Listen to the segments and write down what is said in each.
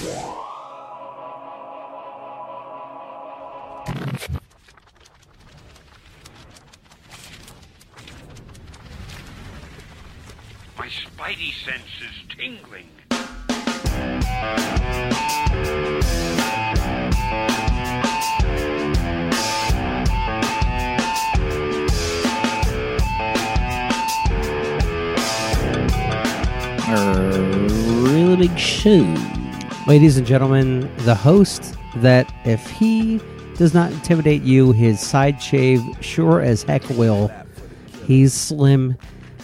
My spidey sense is tingling. Really big show. Ladies and gentlemen, the host that if he does not intimidate you, his side shave sure as heck will. He's slim.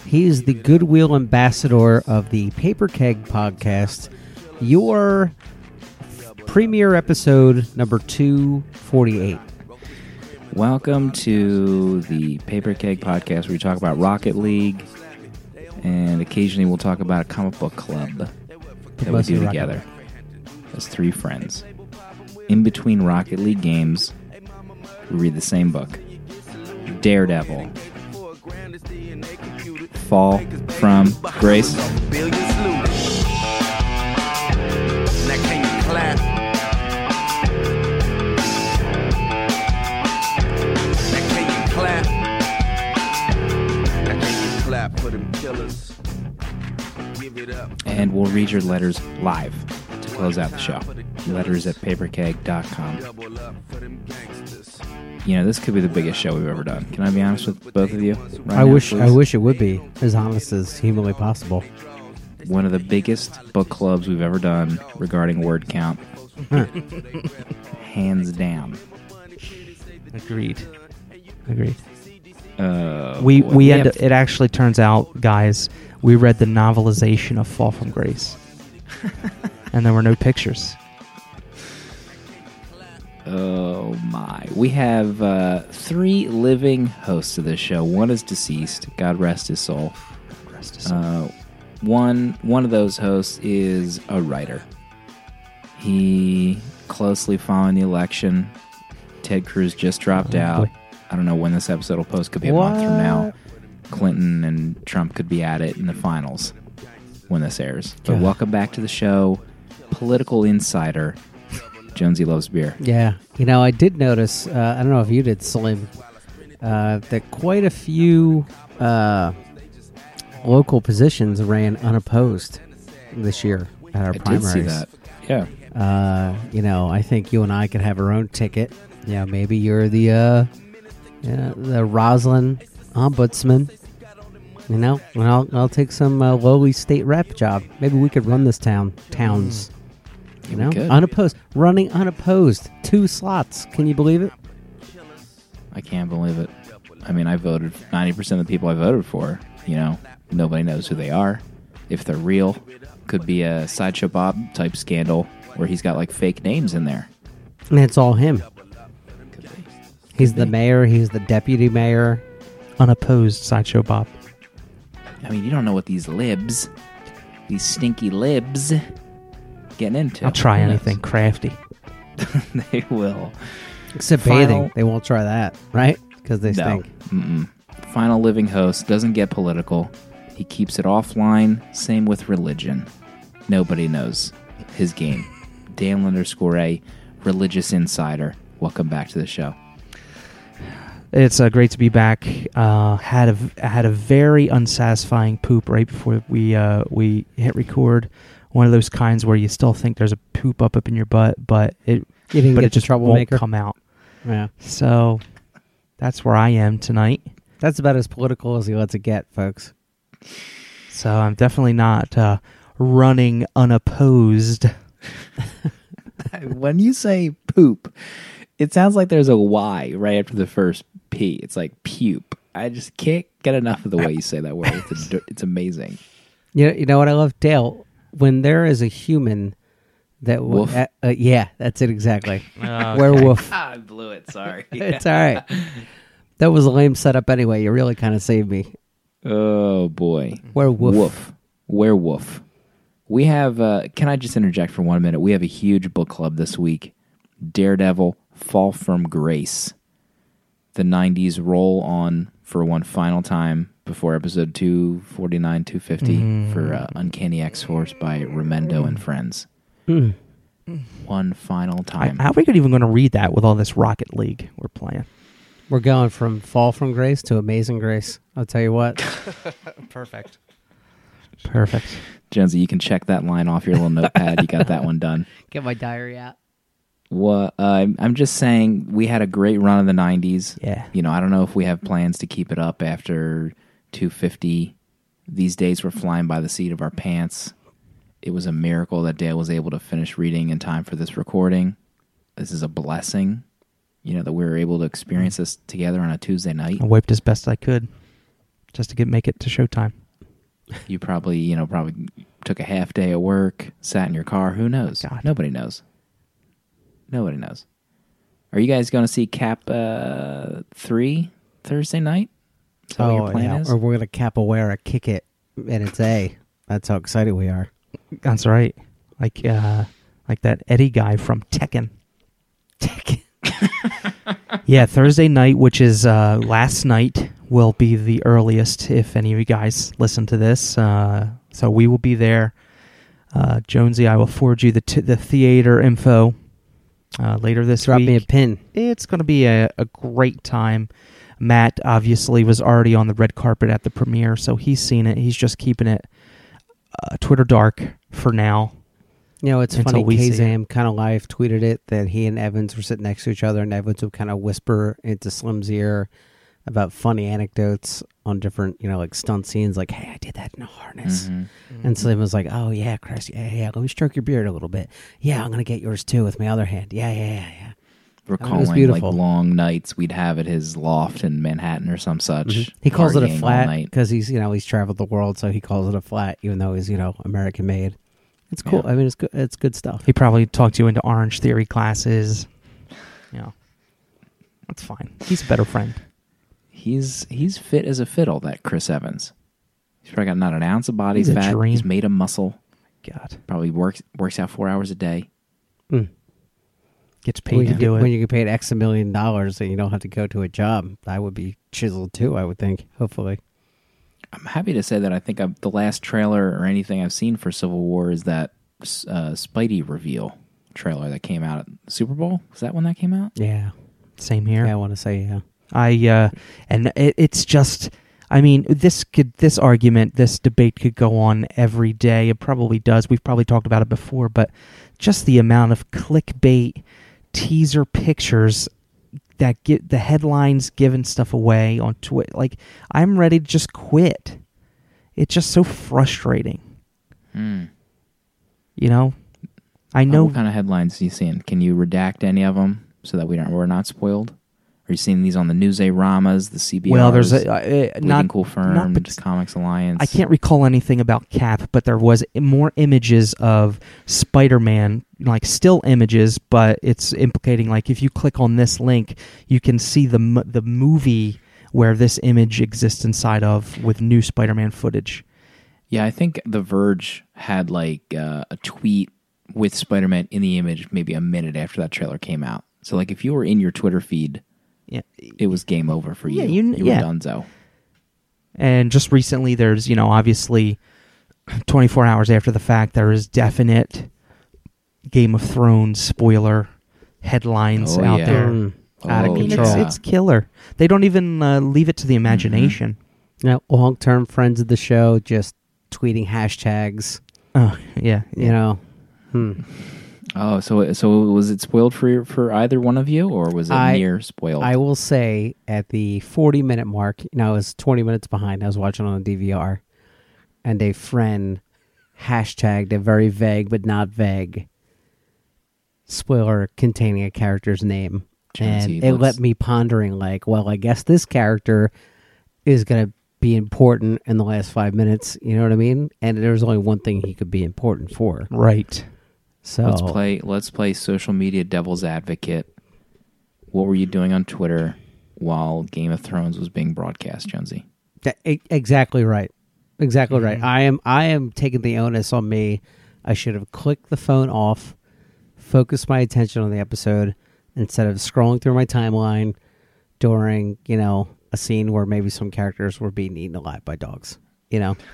He's the goodwill ambassador of the Paper Keg podcast. Your premiere episode number 248. Welcome to the Paper Keg Podcast, where we talk about Rocket League, and occasionally we'll talk about a comic book club that we do together as three friends. In between Rocket League games, we read the same book Daredevil. Fall from Grace. And we'll read your letters live close out the show. Letters at paperkeg.com. Double up for them gangsters. You know, this could be the biggest show we've ever done. Can I be honest with both of you? right I now, wish I wish it would be as honest as humanly possible. one of the biggest book clubs we've ever done regarding word count. Hands down. Agreed. Agreed. Uh, We boy. we end. it actually turns out, guys, we read the novelization of Fall from Grace, and there were no pictures. Oh my! We have uh, three living hosts of this show. One is deceased. God rest his soul. Rest his- Uh, one one of those hosts is a writer. He closely following the election. Ted Cruz just dropped Oh, out. boy. I don't know when this episode will post. Could be a month from now. Clinton and Trump could be at it in the finals when this airs. But God. welcome back to the show, political insider Jonesy loves beer. Yeah, you know, I did notice. Uh, I don't know if you did, Slim, uh, that quite a few uh, local positions ran unopposed this year at our I primaries. did see that. Yeah. Uh, you know, I think you and I could have our own ticket. Yeah, maybe you're the uh, yeah, the Roslyn ombudsman. You know, and I'll I'll take some uh, lowly state rep job. Maybe we could run this town towns. You know, unopposed, running unopposed, two slots. Can you believe it? I can't believe it. I mean, I voted 90% of the people I voted for, you know, nobody knows who they are. If they're real, could be a Sideshow Bob type scandal where he's got like fake names in there. And it's all him. He's the mayor. He's the deputy mayor. unopposed sideshow Bob. I mean, you don't know what these libs, these stinky libs, getting into. I'll try Who knows? anything crafty. they will. Except Final- bathing, they won't try that, right? Because they No. stink. Mm-mm. Final living host doesn't get political. He keeps it offline. Same with religion. Nobody knows his game. Dan underscore A, religious insider. Welcome back to the show. It's uh, great to be back. Uh, had a had a very unsatisfying poop right before we uh, we hit record. One of those kinds where you still think there's a poop up up in your butt, but it You didn't but get it just won't come out. Yeah, So that's where I am tonight. that's about as political as he lets it get, folks. So I'm definitely not uh, running unopposed. when you say poop, it sounds like there's a Y right after the first P. It's like pupe. I just can't get enough of the way you say that word. It's, it's amazing. You know, you know what I love, Dale. When there is a human that w- Woof. uh, uh, yeah, that's it exactly. Okay. Werewolf. I blew it. Sorry. it's all right. That was a lame setup anyway. You really kind of saved me. oh boy. Werewolf. Woof. Werewolf. We have. Uh, can I just interject for one minute? We have a huge book club this week. Daredevil: Fall from Grace. The '90s roll on for one final time before episode 249, 250 for uh, Uncanny X Force by Remender and Friends. Mm. one final I, time. how are we even going to read that with all this Rocket League we're playing? We're going from Fall from Grace to Amazing Grace. I'll tell you what. Perfect. Perfect. Jonesy, you can check that line off your little notepad. You got that one done. Get my diary out. What uh, I'm- I'm just saying, we had a great run of the '90s. Yeah. You know, I don't know if we have plans to keep it up after 250. These days we're flying by the seat of our pants. It was a miracle that Dale was able to finish reading in time for this recording. This is a blessing, you know, that we were able to experience this together on a Tuesday night. I wiped as best I could just to get make it to showtime. You probably, you know, probably took a half day at work, sat in your car. Who knows? God. Nobody knows. Nobody knows. Are you guys going to see Cap uh, three Thursday night? Is that what your plan Oh, yeah. is? Or we're gonna capoeira kick it, and it's A. That's how excited we are. That's right. Like uh like that Eddie guy from Tekken. Tekken. Yeah, Thursday night, which is uh last night, will be the earliest if any of you guys listen to this. Uh so we will be there. Uh Jonesy, I will forward you the t- the theater info uh later this Drop week. Drop me a pin. it's going to be a, a great time. Matt obviously was already on the red carpet at the premiere, so he's seen it. He's just keeping it uh, Twitter dark for now. You know, it's funny. we. Kazam kind of live tweeted it that he and Evans were sitting next to each other, and Evans would kind of whisper into Slim's ear about funny anecdotes on different, you know, like stunt scenes, like, "Hey, I did that in a harness." Mhm. And Slim was like, "Oh yeah, Chris, yeah, yeah. Let me stroke your beard a little bit. Yeah, I'm gonna get yours too with my other hand. Yeah, yeah, yeah, yeah." Recalling like beautiful. long nights we'd have at his loft in Manhattan or some such. Mm-hmm. He calls it a partying all flat night. because he's, you know, he's traveled the world, so he calls it a flat, even though he's, you know, American made. It's cool. Yeah. I mean, it's good. It's good stuff. He probably talked you into Orange Theory classes. You know, that's fine. He's a better friend. He's he's fit as a fiddle. That Chris Evans. He's probably got not an ounce of body He's a fat. dream. He's made of muscle. God, Probably works works out four hours a day. Mm. Gets paid when to you, do get, it. when you get paid X a million dollars and you don't have to go to a job, I would be chiseled too. I would think. Hopefully, I'm happy to say that I think I've, the last trailer or anything I've seen for Civil War is that uh, Spidey reveal trailer that came out at the Super Bowl. Was that when that came out? yeah. Same here. Yeah, I want to say yeah. I uh, and it, it's just. I mean, this could this argument, this debate could go on every day. It probably does. We've probably talked about it before, but just the amount of clickbait teaser pictures that get the headlines giving stuff away on Twitter. Like, I'm ready to just quit. It's just so frustrating. Hmm. You know, I know. what kind of headlines are you seeing? Can you redact any of them so that we don't we're not spoiled? Are you seeing these on the Newsaramas, the CBRs, well, there's a uh, Bleeding not Cool Firm, not Comics Alliance? I can't recall anything about Cap, but there was more images of Spider-Man, like still images, but it's implicating like if you click on this link, you can see the the movie where this image exists inside of with new Spider-Man footage. Yeah, I think The Verge had like uh, a tweet with Spider Man in the image maybe a minute after that trailer came out. So like if you were in your Twitter feed, Yeah, it was game over for you. Yeah, you- you yeah. were donezo. and just recently, there's you know obviously, 24 hours after the fact, there is definite Game of Thrones spoiler headlines Oh, out yeah. there. Mm, out Oh, of control. it's, it's killer. They don't even uh, leave it to the imagination. Now, long-term friends of the show just tweeting hashtags. Oh yeah, You know, hmm. Oh, so so was it spoiled for for either one of you, or was it I- near spoiled? I will say at the 40-minute mark, you know, I was 20 minutes behind. I was watching on the DVR, and a friend hashtagged a very vague but not vague spoiler containing a character's name, Jonesy, and it let's- me pondering like, well, I guess this character is gonna be important in the last five minutes. You know what I mean? And there's only one thing he could be important for. right. So let's play. Let's play social media devil's advocate. What were you doing on Twitter while Game of Thrones was being broadcast, Jonesy? That- exactly right. Exactly Mm-hmm. right. I am I am taking the onus on me. I should have clicked the phone off, focused my attention on the episode instead of scrolling through my timeline during, you know, a scene where maybe some characters were being eaten alive by dogs. You know?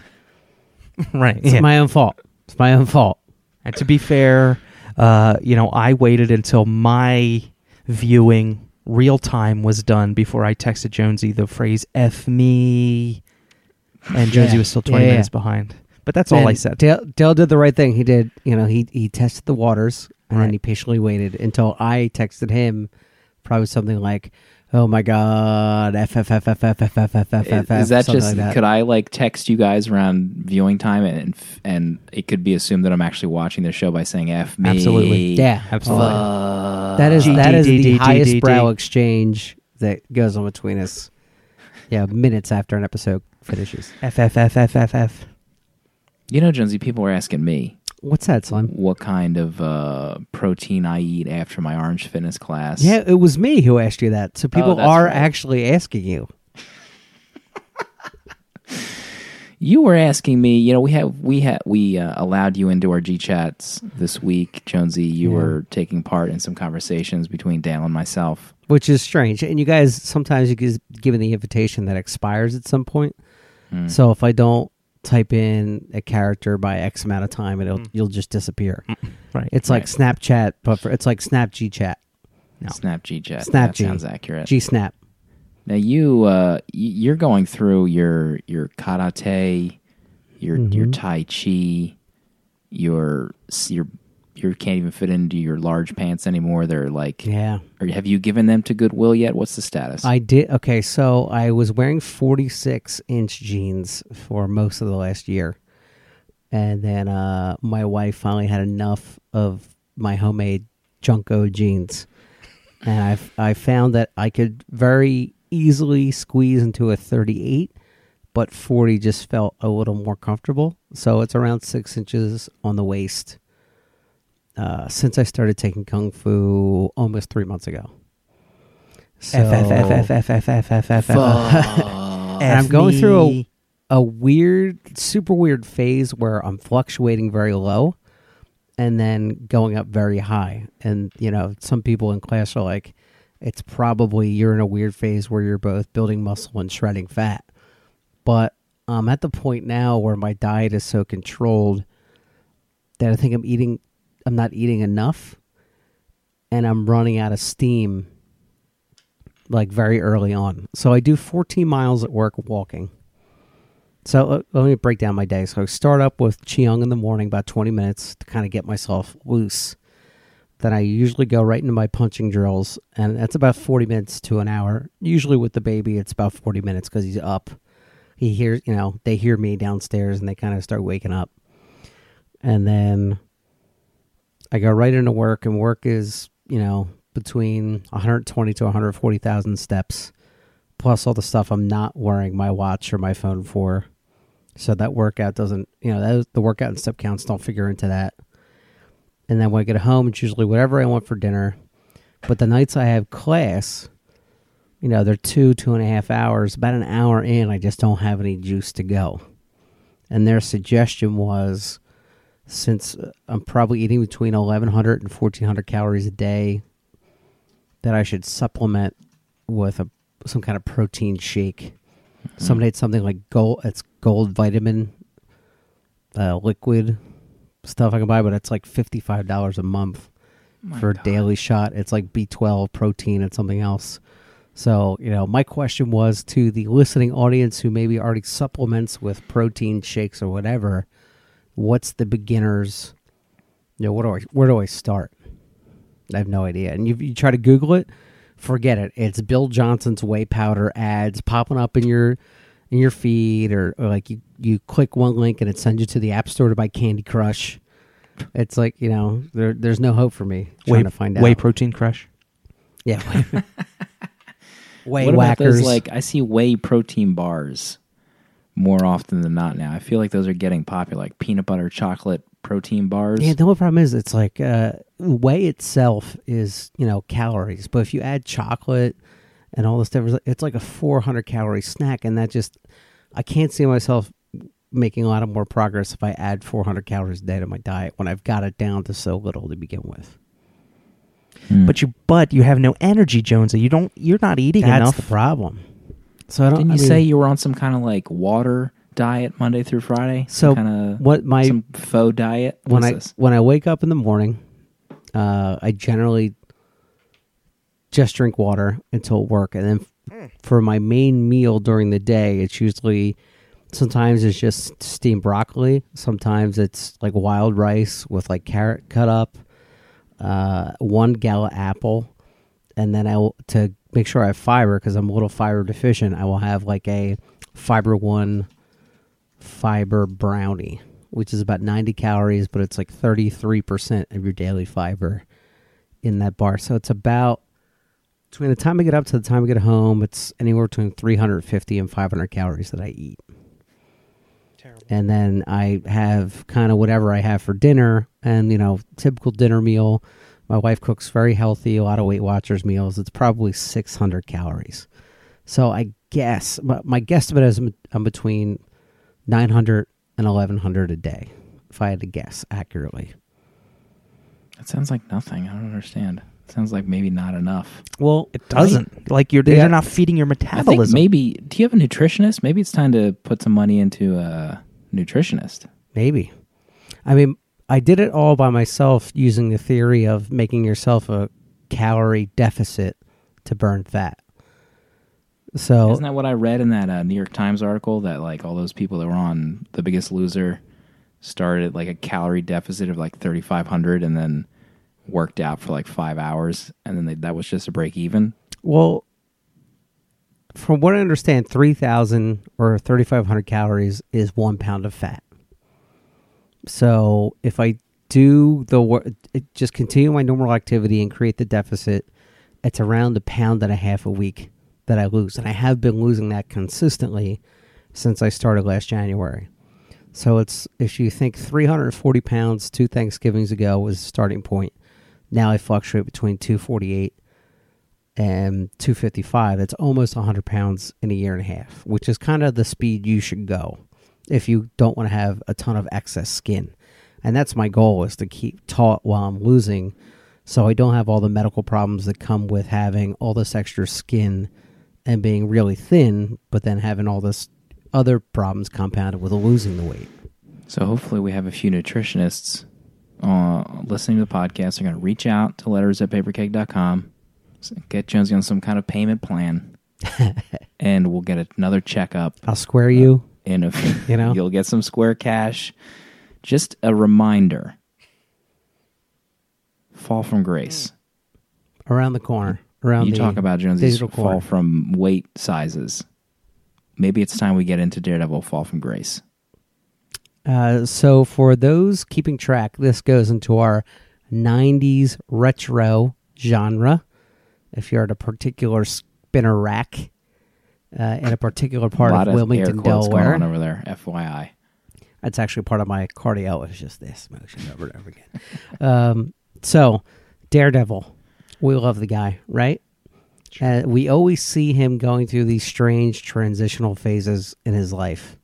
Right. It's yeah. my own fault. It's my own fault. And to be fair, Uh, you know, I waited until my viewing real time was done before I texted Jonesy the phrase "f me," and Jonesy Yeah. was still twenty Yeah, minutes behind. But that's all I said. Dale, Dale did the right thing. He did, you know, he he tested the waters and then he patiently waited until I texted him, probably something like, "Oh my God, f f f f f f f f f f." Is that just? Could I like text you guys around viewing time and and it could be assumed that I'm actually watching the show by saying "f me"? Absolutely. Yeah, Absolutely. That is that is the highest brow exchange that goes on between us. Yeah, minutes after an episode finishes. F F F F F F. You know, Jonesy, people are asking me What's that, Slim? what kind of uh, protein I eat after my Orange Fitness class. Yeah, it was me who asked you that. So people Oh, that's are right. actually asking you. You were asking me. You know, we have we had we uh, allowed you into our G chats this week, Jonesy. You Yeah. were taking part in some conversations between Dale and myself. which is strange. And you guys sometimes you get given the invitation that expires at some point. Hmm. So if I don't type in a character by X amount of time, and it'll Mm. you'll just disappear. Right. It's like Right. Snapchat, but for, it's like Snap G Chat, No. Snap G chat. Snap that G. sounds accurate. G Snap. Now you uh, you're going through your your karate, your your Mhm. tai chi, your your you can't even fit into your large pants anymore. They're like, Yeah, or have you given them to Goodwill yet? What's the status? I did. Okay, so I was wearing 46 inch jeans for most of the last year, and then uh, my wife finally had enough of my homemade JNCO jeans, and I I found that I could very easily squeeze into a 38, but 40 just felt a little more comfortable. So it's around six inches on the waist. Uh, since I started taking kung fu almost three months ago. So, F F F F F F F F F. and I'm going through a, a weird, super weird phase where I'm fluctuating very low and then going up very high. And, you know, some people in class are like, it's probably you're in a weird phase where you're both building muscle and shredding fat. But I'm at the point now where my diet is so controlled that I think I'm eating, I'm not eating enough and I'm running out of steam like very early on. So I do 14 miles at work walking. So uh, let me break down my day. So I start up with Qigong in the morning, about 20 minutes to kind of get myself loose. Then I usually go right into my punching drills, and that's about 40 minutes to an hour. Usually with the baby, it's about 40 minutes because he's up. He hears, you know, they hear me downstairs and they kind of start waking up. And then I go right into work, and work is, you know, between 120 to 140,000 steps, plus all the stuff I'm not wearing my watch or my phone for. So that workout doesn't, you know, that, the workout and step counts don't figure into that. And then when I get home, it's usually whatever I want for dinner. But the nights I have class, you know, they're two, two and a half hours. About an hour in, I just don't have any juice to go. And their suggestion was since uh, I'm probably eating between 1,100 and 1,400 calories a day, that I should supplement with a some kind of protein shake. Somebody had something like gold. It's gold vitamin, uh, liquid stuff I can buy, but it's like fifty five dollars a month My for a daily shot. It's like B twelve protein and something else. So you know, my question was to the listening audience who maybe already supplements with protein shakes or whatever. What's the beginners? You know, what do I? Where do I start? I have no idea. And you, you try to Google it, forget it. It's Bill Johnson's whey powder ads popping up in your in your feed, or, or like you you click one link and it sends you to the App Store to buy Candy Crush. It's like you know, there there's no hope for me trying Whey, to find out. whey protein crush. yeah, whey, whey what about whackers. those? Like I see whey protein bars more often than not now. I feel like those are getting popular, like peanut butter chocolate protein bars. Yeah, the only problem is it's like uh, whey itself is you know calories, but if you add chocolate and all this stuff, it's like a 400 calorie snack, and that just I can't see myself making a lot of more progress if I add 400 calories a day to my diet when I've got it down to so little to begin with. Hmm. But you but you have no energy, Jonesy. You don't. You're not eating That's enough. the problem. So I don't. didn't I you mean, say you were on some kind of like water diet Monday through Friday? So kind of what my some faux diet. when I this? when I wake up in the morning, Uh, I generally just drink water until work, and then f- for my main meal during the day, it's usually sometimes it's just steamed broccoli. Sometimes it's like wild rice with like carrot cut up, uh, one gala apple, and then I will to make sure I have fiber because I'm a little fiber deficient. I will have like a fiber one fiber brownie, which is about 90 calories, but it's like 33% of your daily fiber in that bar. So it's about between the time I get up to the time I get home, it's anywhere between 350 and 500 calories that I eat. Terrible. And then I have kind of whatever I have for dinner, and you know, typical dinner meal. My wife cooks very healthy, a lot of Weight Watchers meals. It's probably 600 calories. So I guess my, my guesstimate is I'm- I'm between 900 and 1100 a day, if I had to guess accurately. That sounds like nothing. I don't understand. sounds like maybe not enough. Well, It doesn't. Like you're Yeah. you're not feeding your I metabolism. think maybe. Do you have a nutritionist? Maybe it's time to put some money into a nutritionist. Maybe. I mean, I did it all by myself using the theory of making yourself a calorie deficit to burn fat. So, Isn't that what I read in that uh, New York Times article? That like all those people that were on The Biggest Loser started like a calorie deficit of like thirty five hundred, and then worked out for like five hours, and then they, that was just a break even. well, from what I understand, 3,000 or 3,500 calories is one pound of fat. So, if I do the work, just continue my normal activity and create the deficit, it's around a pound and a half a week that I lose. And I have been losing that consistently since I started last January. So it's if you think 340 pounds two Thanksgivings ago was the starting point. Now I fluctuate between 248 and 255. It's almost 100 pounds in a year and a half, which is kind of the speed you should go if you don't want to have a ton of excess skin. And that's my goal is to keep taut while I'm losing so I don't have all the medical problems that come with having all this extra skin and being really thin, but then having all this other problems compounded with losing the weight. So hopefully we have a few nutritionists uh, listening to the podcast. They're going to reach out to letters at paperkeg.com, get Jonesy on some kind of payment plan, and we'll get another checkup. I'll square you. In a, You know? you'll get some square cash. Just a reminder: fall from grace. around the corner. Around you talk about Jonesy's fall corner. from weight sizes. Maybe it's time we get into Daredevil fall from grace. Uh, so for those keeping track, this goes into our '90s retro genre. If you're at a particular spinner rack uh, in a particular part a lot of Wilmington, Delaware, over there. FYI. That's actually part of my cardio. It's just this motion over and over again. um, so, Daredevil, we love the guy, right? Uh, we always see him going through these strange transitional phases in his life.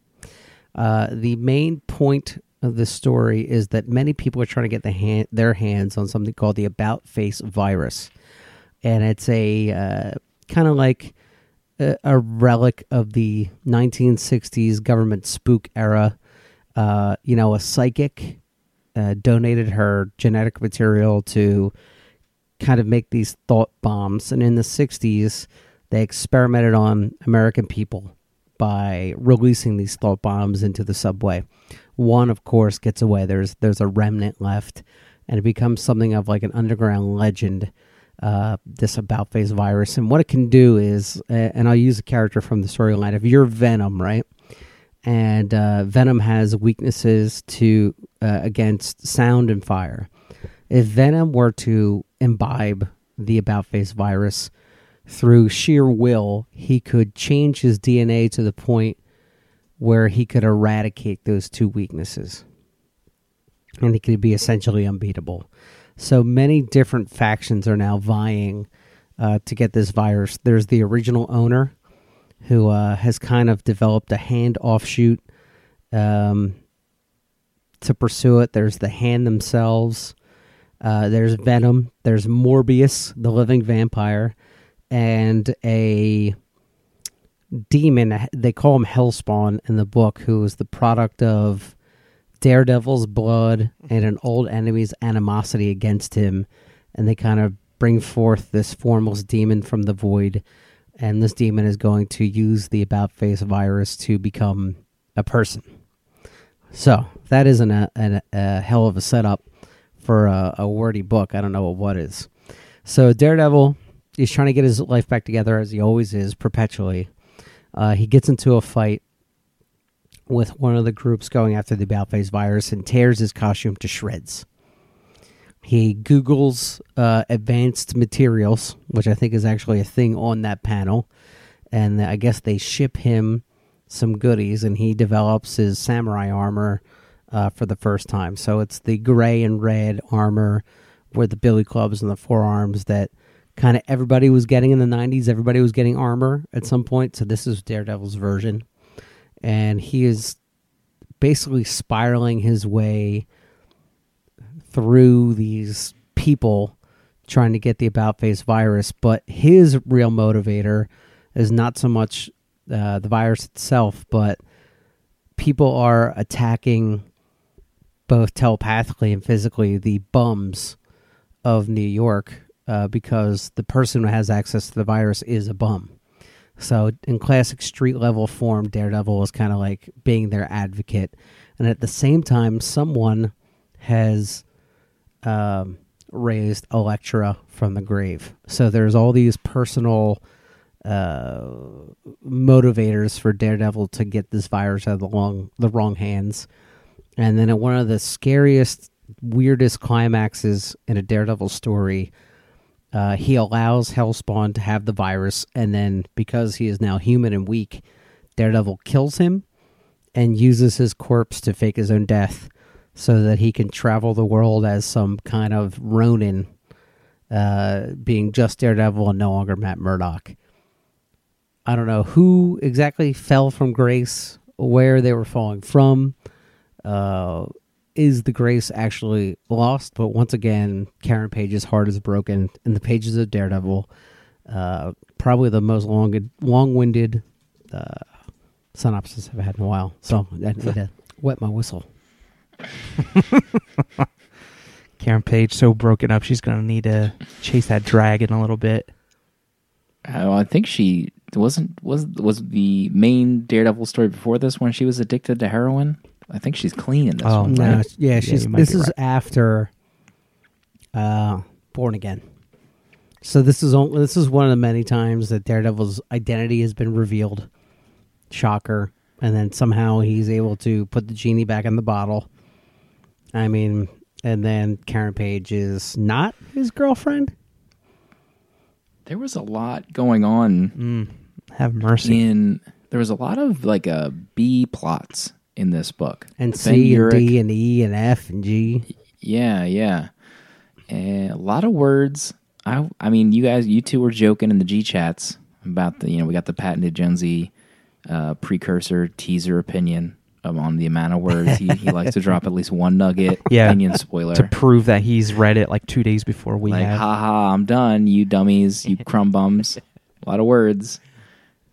Uh, the main point of the story is that many people are trying to get the hand, their hands on something called the About Face virus, and it's a uh, kind of like a, relic of the 1960s government spook era. Uh, you know, a psychic uh, donated her genetic material to kind of make these thought bombs. And in the 60s, they experimented on American people by releasing these thought bombs into the subway. One, of course, gets away. There's there's a remnant left, and it becomes something of like an underground legend. Uh, this about face virus, and what it can do is, and I'll use a character from the storyline. If you're Venom, right, and uh, Venom has weaknesses to uh, against sound and fire. If Venom were to imbibe the about face virus through sheer will, he could change his DNA to the point where he could eradicate those two weaknesses. And he could be essentially unbeatable. So many different factions are now vying uh, to get this virus. There's the original owner, who uh, has kind of developed a hand offshoot um, to pursue it. There's the hand themselves. Uh, there's Venom. There's Morbius, the living vampire, and a demon. They call him Hellspawn in the book, who is the product of Daredevil's blood and an old enemy's animosity against him, and they kind of bring forth this formless demon from the void. And this demon is going to use the about face virus to become a person. So that isn't a, a, a hell of a setup for a, a wordy book. I don't know what what is. So Daredevil is trying to get his life back together as he always is, perpetually. Uh, he gets into a fight with one of the groups going after the about virus and tears his costume to shreds. He Googles uh, advanced materials, which I think is actually a thing on that panel, and I guess they ship him some goodies, and he develops his samurai armor uh, for the first time. So it's the gray and red armor with the billy clubs and the forearms that kind of everybody was getting in the 90s. Everybody was getting armor at some point. So this is Daredevil's version. And he is basically spiraling his way through these people trying to get the about face virus. But his real motivator is not so much uh, the virus itself, but people are attacking both telepathically and physically the bums of New York uh, because the person who has access to the virus is a bum. So, in classic street level form, Daredevil is kind of like being their advocate. And at the same time, someone has um, raised Elektra from the grave. So, there's all these personal uh, motivators for Daredevil to get this virus out of the, long, the wrong hands. And then at one of the scariest, weirdest climaxes in a Daredevil story, uh, he allows Hellspawn to have the virus, and then because he is now human and weak, Daredevil kills him and uses his corpse to fake his own death so that he can travel the world as some kind of Ronin, uh, being just Daredevil and no longer Matt Murdock. I don't know who exactly fell from grace, where they were falling from. Uh, is the grace actually lost? But once again, Karen Page's heart is broken in the pages of Daredevil. Uh, probably the most long, long-winded uh, synopsis I've had in a while. So I need to wet my whistle. Karen Page so broken up, she's gonna need to chase that dragon a little bit. Oh, I think she wasn't was was the main Daredevil story before this when she was addicted to heroin. I think she's clean in this Oh, one. No, right? yeah, Yeah, she's. you might this is right. after uh, Born Again. So this is only, this is one of the many times that Daredevil's identity has been revealed. Shocker, and then somehow he's able to put the genie back in the bottle. I mean, and then Karen Page is not his girlfriend. There was a lot going on Mm, have mercy. in. There was a lot of like uh, B plots in this book. And C and D and E and F and G. Yeah, yeah. And a lot of words. I I mean, you guys, you two were joking in the G chats about the you know we got the patented Jonesy uh, precursor teaser opinion on the amount of words he, he likes to drop at least one nugget. Yeah. opinion spoiler. to prove that he's read it like two days before we like, have. haha, I'm done, you dummies, you crumb bums. A lot of words.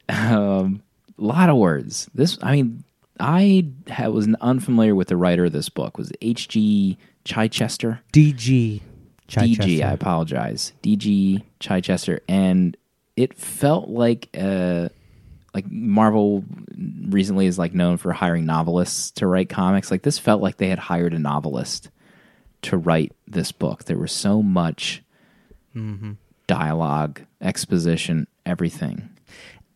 Um, a lot of words. This, I mean, I was unfamiliar with the writer of this book. Was H.G. Chichester? DG. DG, I apologize. DG Chichester, and it felt like uh like Marvel recently is like known for hiring novelists to write comics. Like this felt like they had hired a novelist to write this book. There was so much dialogue, exposition, everything.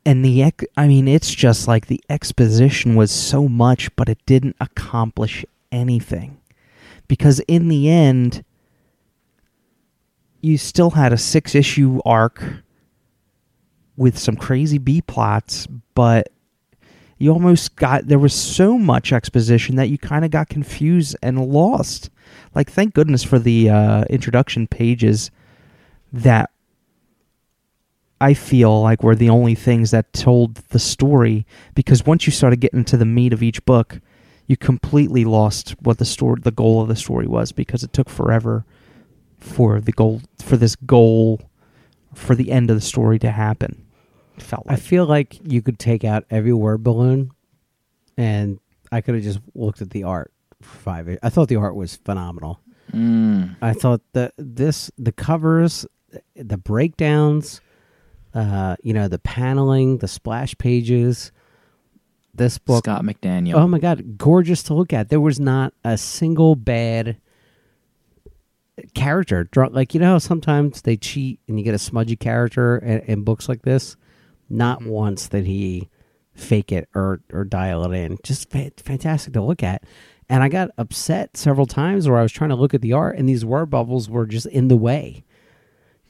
And the ex- I mean, it's just like the exposition was so much, but it didn't accomplish anything. Because in the end, you still had a six issue arc with some crazy B plots, but you almost got there was so much exposition that you kind of got confused and lost. Like, thank goodness for the uh, introduction pages that I feel like were the only things that told the story because once you started getting to the meat of each book, you completely lost what the story the goal of the story was because it took forever for the goal for this goal for the end of the story to happen. It felt I feel like you could take out every word balloon, and I could have just looked at the art for five. I thought the art was phenomenal. Mm. I thought that this the covers, the breakdowns, uh, you know, the paneling, the splash pages. This book, Scott McDaniel. oh my god, gorgeous to look at. There was not a single bad character. Like you know, how sometimes they cheat and you get a smudgy character in, in books like this. Not once did he fake it or or dial it in. Just fa- fantastic to look at. And I got upset several times where I was trying to look at the art and these word bubbles were just in the way.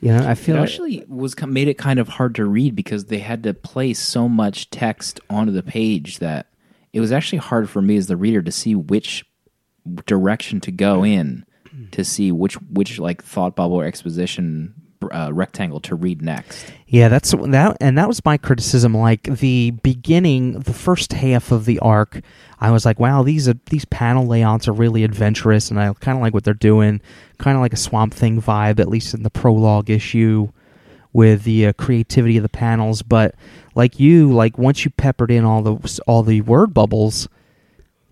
You know, I It feel like actually was made it kind of hard to read because they had to place so much text onto the page that it was actually hard for me as the reader to see which direction to go in to see which which like thought bubble or exposition uh, rectangle to read next. Yeah, that's that, and that was my criticism. Like the beginning, the first half of the arc, I was like, "Wow, these are these panel layouts are really adventurous," and I kind of like what they're doing, kind of like a Swamp Thing vibe, at least in the prologue issue, with the uh, creativity of the panels. But like you, like once you peppered in all the all the word bubbles,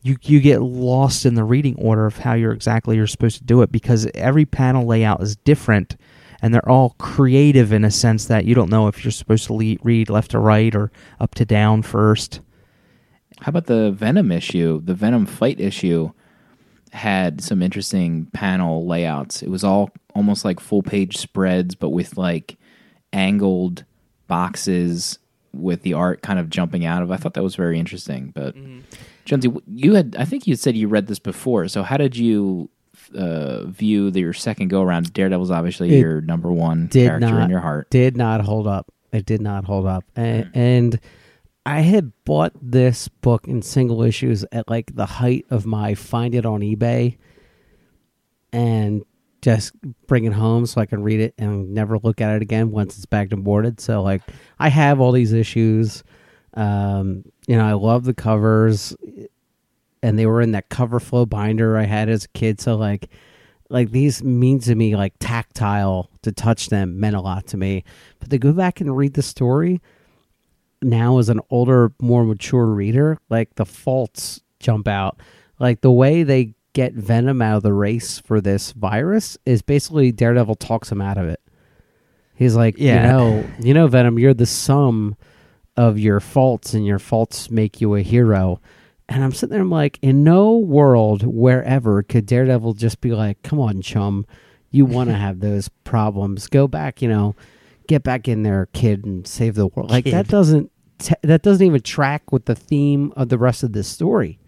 you you get lost in the reading order of how you're exactly you're supposed to do it because every panel layout is different and they're all creative in a sense that you don't know if you're supposed to le- read left to right or up to down first. How about the Venom issue? The Venom fight issue had some interesting panel layouts. It was all almost like full page spreads, but with like angled boxes with the art kind of jumping out of. I thought that was very interesting. But mm-hmm. Jonesy, you had I think you said you read this before. So how did you uh, view your second go around? Daredevil's obviously It your number one did character not in your heart. did not hold up. It did not hold up, and, and I had bought this book in single issues at like the height of my find it on eBay, and just bring it home so I can read it and never look at it again once it's bagged and boarded. So like I have all these issues. Um, you know, I love the covers, and they were in that cover flow binder I had as a kid. So like like these mean to me like tactile to touch them meant a lot to me but to go back and read the story now as an older more mature reader like the faults jump out like the way they get venom out of the race for this virus is basically daredevil talks him out of it he's like Yeah. you know you know venom you're the sum of your faults and your faults make you a hero and I'm sitting there, I'm like, in no world, wherever, could Daredevil just be like, come on, chum, you want to have those problems. Go back, you know, get back in there, kid, and save the world. Like, that doesn't. T- that doesn't even track with the theme of the rest of this story.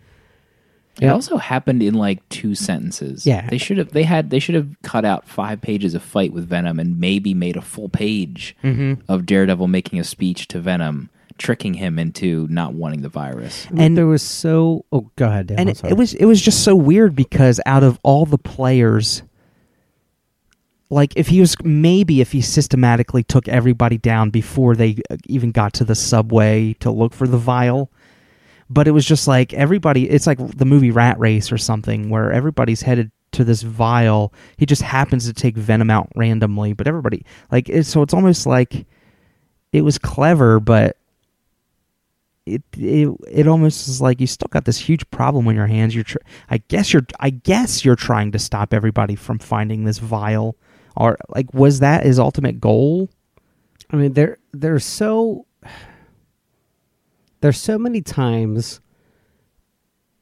It also happened in like two sentences. Yeah. they should have. They had. They should have cut out five pages of fight with Venom and maybe made a full page mm-hmm. of Daredevil making a speech to Venom, tricking him into not wanting the virus. And And- there was so. Oh, go ahead, Dan. and I'm it, sorry. it was it was just so weird because out of all the players like if he was maybe if he systematically took everybody down before they uh, even got to the subway to look for the vial but it was just like everybody it's like the movie rat race or something where everybody's headed to this vial he just happens to take venom out randomly but everybody like it, so it's almost like it was clever but it it it almost is like you still got this huge problem on your hands. You're, tr- I guess you're, I guess you're trying to stop everybody from finding this vial, or like, was that his ultimate goal? I mean, there there's so there's so many times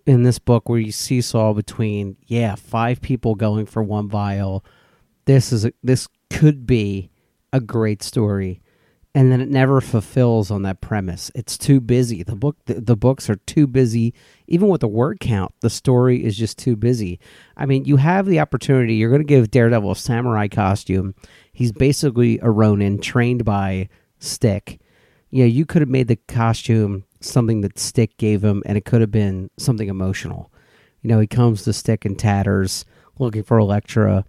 in this book where you seesaw between yeah, five people going for one vial. This is a, this could be a great story, and then it never fulfills on that premise. It's too busy. The book the, the books are too busy. Even with the word count, the story is just too busy. I mean, you have the opportunity. You're going to give Daredevil a samurai costume. He's basically a Ronin trained by Stick. Yeah, you could have made the costume something that Stick gave him, and it could have been something emotional. You know, he comes to Stick in tatters, looking for Elektra.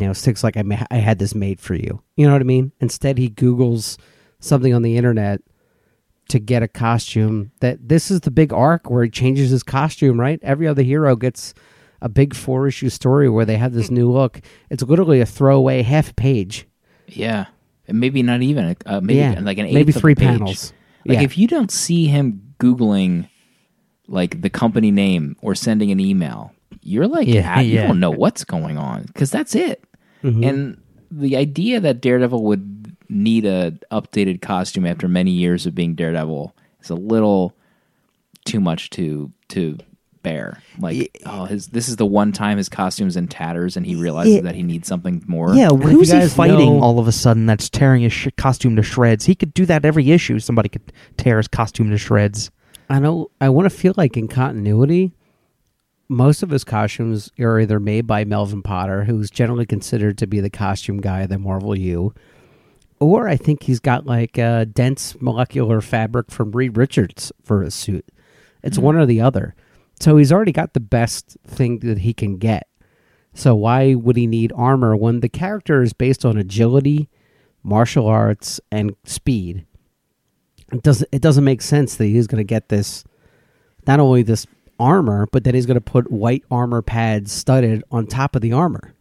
You know, Stick's like, I, ma- I had this made for you. You know what I mean? Instead, he Googles something on the internet to get a costume. That this is the big arc where he changes his costume. Right? Every other hero gets a big four issue story where they have this new look. It's literally a throwaway half page. Yeah, and maybe not even. Uh, maybe yeah, like an eighth maybe three page. panels. Like yeah. if you don't see him googling like the company name or sending an email, you're like, Yeah, ah, you yeah. don't know what's going on because that's it. And the idea that Daredevil would need a updated costume after many years of being Daredevil is a little too much to to bear. Like, oh, his this is the one time his costume's in tatters and he realizes Yeah. that he needs something more. Yeah, who's he fighting know- all of a sudden that's tearing his sh- costume to shreds? He could do that every issue. Somebody could tear his costume to shreds. I know. I want to feel like in continuity, most of his costumes are either made by Melvin Potter, who's generally considered to be the costume guy of the Marvel U, or I think he's got like a dense molecular fabric from Reed Richards for his suit. It's hmm. one or the other. So he's already got the best thing that he can get. So why would he need armor when the character is based on agility, martial arts, and speed? It doesn't it doesn't make sense that he's going to get this not only this armor, but then he's going to put white armor pads studded on top of the armor.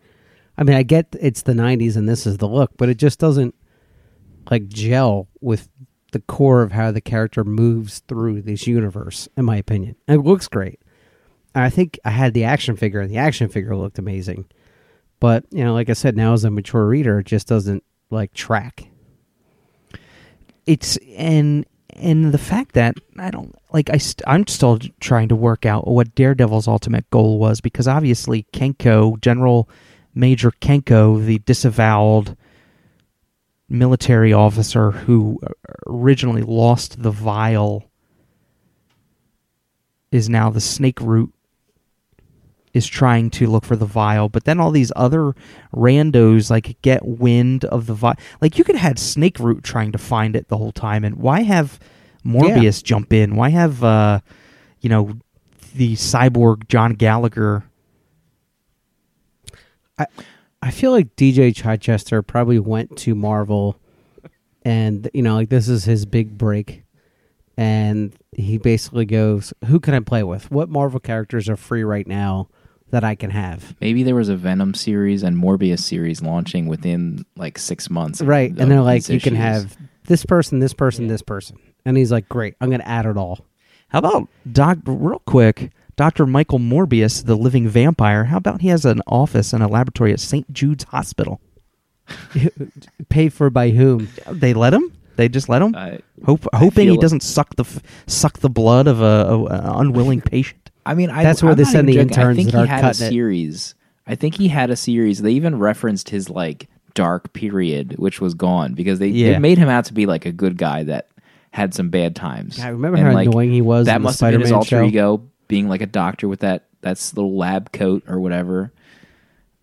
I mean, I get it's the 90s and this is the look, but it just doesn't like gel with the core of how the character moves through this universe in my opinion. It looks great. I think I had the action figure and the action figure looked amazing. But, you know, like I said, now as a mature reader, it just doesn't like track. It's and and the fact that I don't like I st- I'm still trying to work out what Daredevil's ultimate goal was because obviously Kenko General Major Kenko, the disavowed military officer who originally lost the vial, is now the Snake Root is trying to look for the vial, but then all these other randos like get wind of the vial. Like you could have had Snake Root trying to find it the whole time, and why have Morbius jump in? Why have uh, you know the cyborg John Gallagher? I I feel like DJ Chichester probably went to Marvel, and you know, like this is his big break, and he basically goes, "Who can I play with? What Marvel characters are free right now that I can have?" Maybe there was a Venom series and Morbius series launching within like six months. Right, and they're like, these "You can have this person, this person, this person," and he's like, "Great, I'm going to add it all." How about Doc? Real quick, Doctor Michael Morbius, the living vampire. How about he has an office and a laboratory at St. Jude's Hospital? Paid for by whom? They let him. They just let him. I- Hope, I hoping he doesn't suck the suck the blood of a, a, a unwilling patient. I mean, I, That's where I'm they not send even the joking. I think that he are had a cutting it. series. I think he had a series. They even referenced his like dark period, which was gone because they, Yeah. they made him out to be like a good guy that had some bad times. I remember And, how like, annoying he was That in the must have been his Spider-Man alter show? ego, being like a doctor with that that's little lab coat or whatever.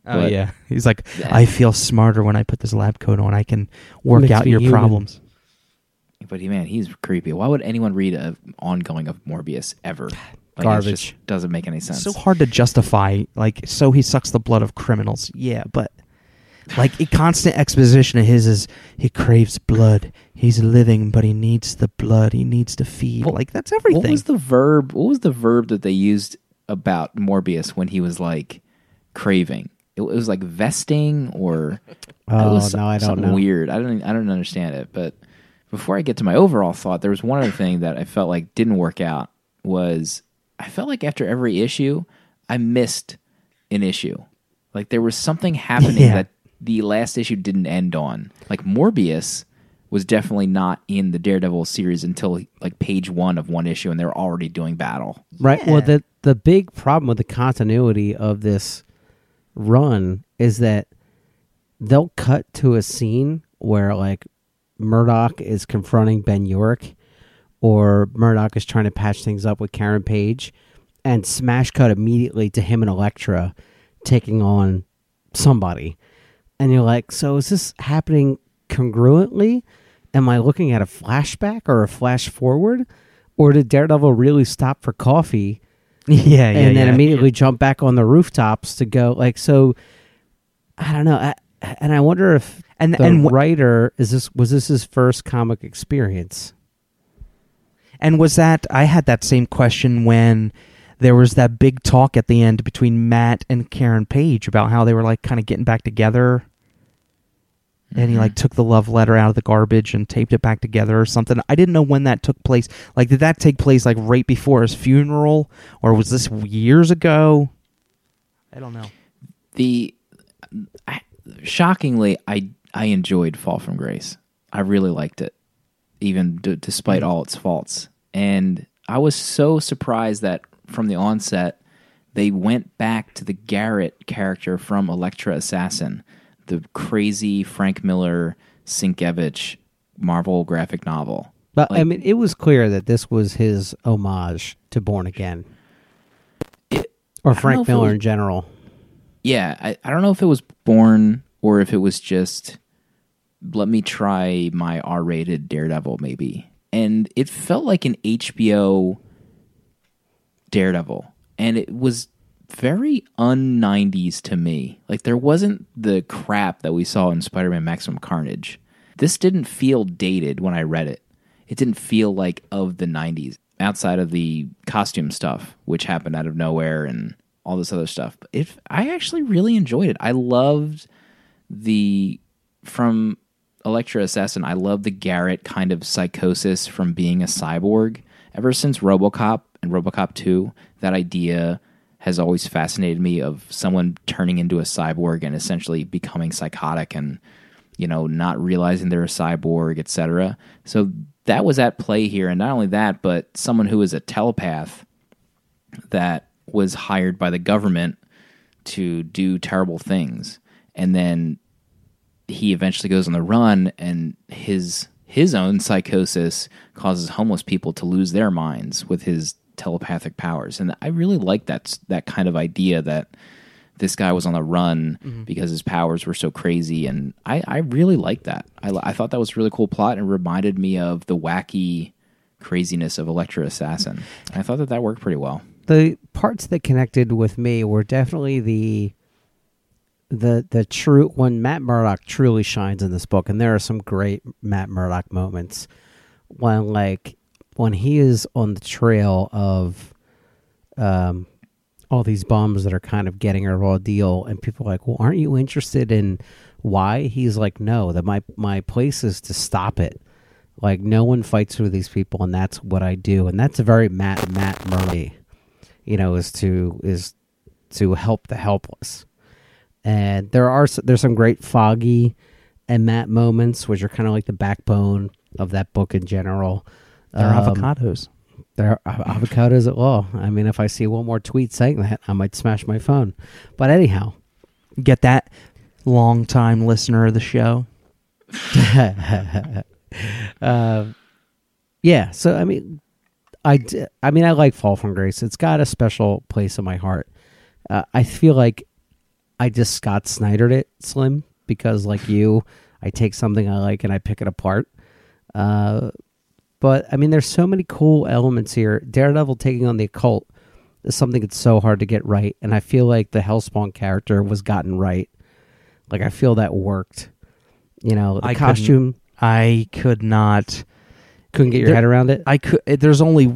Oh But- yeah, he's like, Yeah. I feel smarter when I put this lab coat on. I can work Makes out me your human." problems. But he, man, he's creepy. Why would anyone read a ongoing of Morbius ever? Like, Garbage. doesn't make any sense. So hard to justify. Like, so he sucks the blood of criminals. Yeah, but like a constant exposition of his is he craves blood. He's living, but he needs the blood. He needs to feed. Well, like that's everything. What was the verb? What was the verb that they used about Morbius when he was like craving? It was like vesting or Oh, it was no, I don't something know. weird. I don't I don't understand it. But before I get to my overall thought, there was one other thing that I felt like didn't work out. Was I felt like after every issue, I missed an issue. Like there was something happening Yeah. that the last issue didn't end on. Like Morbius was definitely not in the Daredevil series until like page one of one issue, and they were already doing battle. Right. Well, the the big problem with the continuity of this run is that they'll cut to a scene where like Murdock is confronting Ben Urich, or Murdock is trying to patch things up with Karen Page, and smash cut immediately to him and Elektra taking on somebody, and you're like, so is this happening congruently? Am I looking at a flashback or a flash forward? Or did Daredevil really stop for coffee yeah, yeah, and then yeah. immediately jump back on the rooftops to go like so i don't know I, and i wonder if And- the and wh- writer is this was this his first comic experience And was that I had that same question when there was that big talk at the end between Matt and Karen Page about how they were like kind of getting back together. And he mm-hmm. like took the love letter out of the garbage and taped it back together or something. I didn't know when that took place. Like, did that take place like right before his funeral, or was this years ago? I don't know. the I, shockingly i i enjoyed fall from grace i really liked it even d- despite all its faults and i was so surprised that from the onset they went back to the garrett character from elektra assassin the crazy frank miller sienkiewicz marvel graphic novel. But I mean, it was clear that this was his homage to Born Again, It- or I don't know Frank Miller was- in general. yeah I, I don't know if it was born or if it was just let me try my r-rated daredevil maybe and it felt like an hbo daredevil. And it was very un-90s to me. Like there wasn't the crap that we saw in spider-man maximum carnage. This didn't feel dated when i read it. It didn't feel like of the 90s outside of the costume stuff which happened out of nowhere and all this other stuff. But it i actually really enjoyed it. I loved the from Elektra Assassin, I love the Garrett kind of psychosis from being a cyborg. Ever since RoboCop and RoboCop 2, that idea has always fascinated me of someone turning into a cyborg and essentially becoming psychotic and you know not realizing they're a cyborg, etc. So that was at play here and not only that, but someone who is a telepath that was hired by the government to do terrible things and then he eventually goes on the run and his his own psychosis causes homeless people to lose their minds with his telepathic powers. And i really like that that kind of idea that this guy was on the run mm-hmm. because his powers were so crazy. And i, I really like that. I, I thought that was a really cool plot and reminded me of the wacky craziness of elektra assassin. And i thought that that worked pretty well. The parts that connected with me were definitely the the the true when Matt Murdock truly shines in this book, and there are some great Matt Murdock moments when like when he is on the trail of um all these bums that are kind of getting a raw deal and people are like well aren't you interested in why? He's like no that my my place is to stop it. Like no one fights for these people and that's what i do. And that's a very matt matt murray you know is to is to help the helpless and there are there's some great foggy and matt moments which are kind of like the backbone of that book in general They're Um, avocados. there are avocados at law. I mean, if I see one more tweet saying that, I might smash my phone. But anyhow, Get that long time listener of the show. uh, yeah. So I mean, I d- I mean, I like Fall from Grace. It's got a special place in my heart. Uh, I feel like I just Scott Snydered it, Slim, because like you, I take something I like and I pick it apart. Uh, but I mean, there's so many cool elements here. Daredevil taking on the occult is something that's so hard to get right, and I feel like the Hellspawn character was gotten right. Like I feel that worked. You know, the I costume I could not. couldn't get your There- head around it. I could. There's only.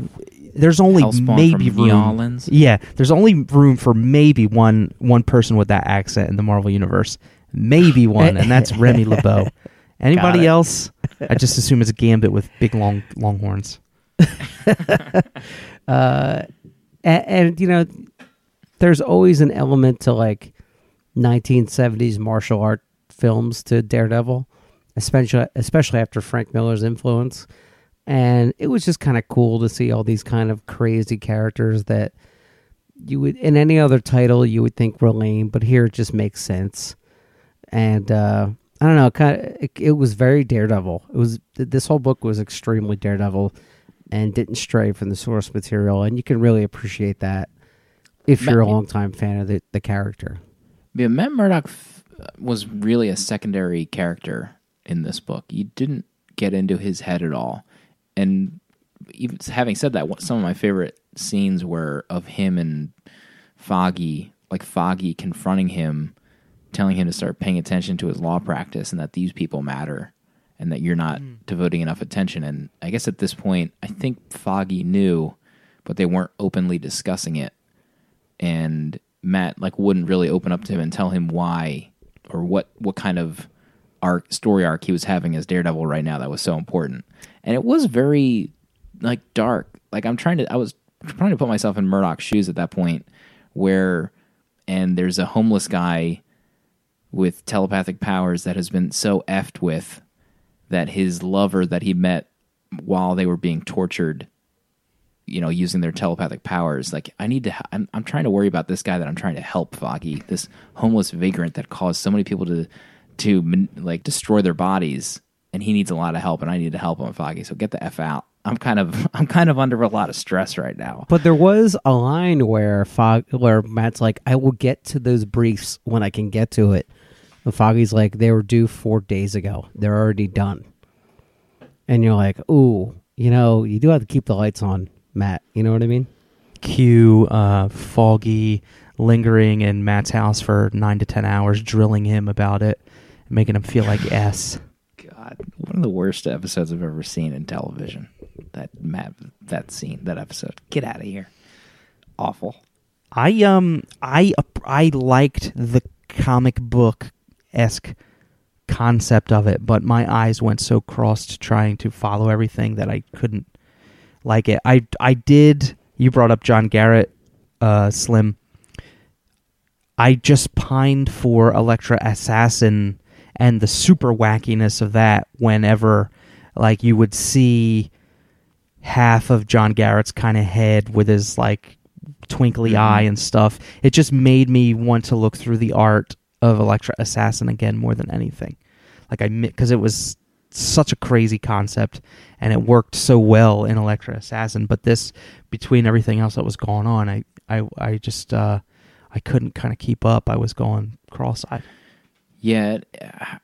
There's only Hellspawn maybe from room. New Orleans? Yeah, there's only room for maybe one one person with that accent in the Marvel universe. Maybe one, and that's Remy LeBeau. Anybody else? I just assume it's a gambit with big long long horns. uh, and, and you know, there's always an element to like 1970s martial art films to Daredevil, especially especially after Frank Miller's influence. And it was just kind of cool to see all these kind of crazy characters that you would in any other title you would think were lame, but here it just makes sense. And uh, I don't know, kind of, it, it was very Daredevil. It was this whole book was extremely Daredevil and didn't stray from the source material, and you can really appreciate that if you're a longtime fan of the, the character. Yeah, Matt Murdock f- was really a secondary character in this book. You didn't get into his head at all. And even having said that, some of my favorite scenes were of him and Foggy, like Foggy confronting him, telling him to start paying attention to his law practice and that these people matter and that you're not hmm. devoting enough attention. And I guess at this point, I think Foggy knew, but they weren't openly discussing it and Matt like wouldn't really open up to him and tell him why or what what kind of arc story arc he was having as Daredevil right now that was so important. And it was very like dark. Like I'm trying to I was trying to put myself in Murdock's shoes at that point where and there's a homeless guy with telepathic powers that has been so effed with that his lover that he met while they were being tortured you know using their telepathic powers like i need to I'm, I'm trying to worry about this guy that i'm trying to help foggy this homeless vagrant that caused so many people to to like destroy their bodies and he needs a lot of help and i need to help him foggy so get the f out i'm kind of i'm kind of under a lot of stress right now But there was a line where Fog, where Matt's like, "I will get to those briefs when I can get to it." And Foggy's like, "They were due four days ago. They're already done." And you're like, "Ooh, you know, you do have to keep the lights on, Matt. You know what I mean?" Cue uh, Foggy lingering in Matt's house for nine to ten hours, drilling him about it, making him feel like S. god one of the worst episodes i've ever seen in television that map that scene that episode get out of here awful I um I I liked the comic book esque concept of it, but my eyes went so crossed trying to follow everything that I couldn't like it. I I did. You brought up John Garrett, uh, Slim. I just pined for Elektra Assassin and the super wackiness of that. Whenever, like, you would see half of John Garrett's kind of head with his like twinkly eye and stuff. It just made me want to look through the art of Elektra Assassin again more than anything. Like I because it was such a crazy concept and it worked so well in Elektra Assassin, but this between everything else that was going on, I I I just uh I couldn't kind of keep up. I was going cross-eyed. Yeah,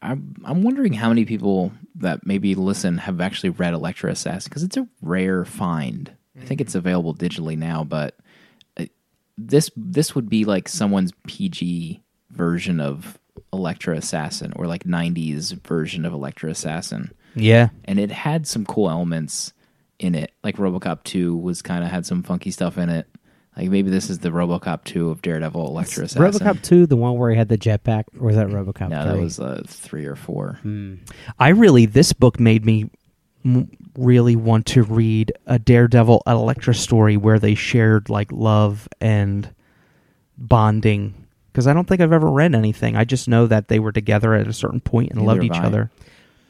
I'm I'm wondering how many people that maybe listen have actually read Elektra Assassin because it's a rare find. I think it's available digitally now, but uh, this this would be like someone's PG version of Elektra Assassin or like '90s version of Elektra Assassin, Yeah. and it had some cool elements in it. Like RoboCop 2 was kind of had some funky stuff in it. Like maybe this is the RoboCop 2 of Daredevil Elektra Assassin. RoboCop two, the one where he had the jetpack, or was that RoboCop? No, 3? that was uh, three or four. I really this book made me m- really want to read a Daredevil Elektra story where they shared like love and bonding because I don't think I've ever read anything. I just know that they were together at a certain point and Neither loved have each I. other.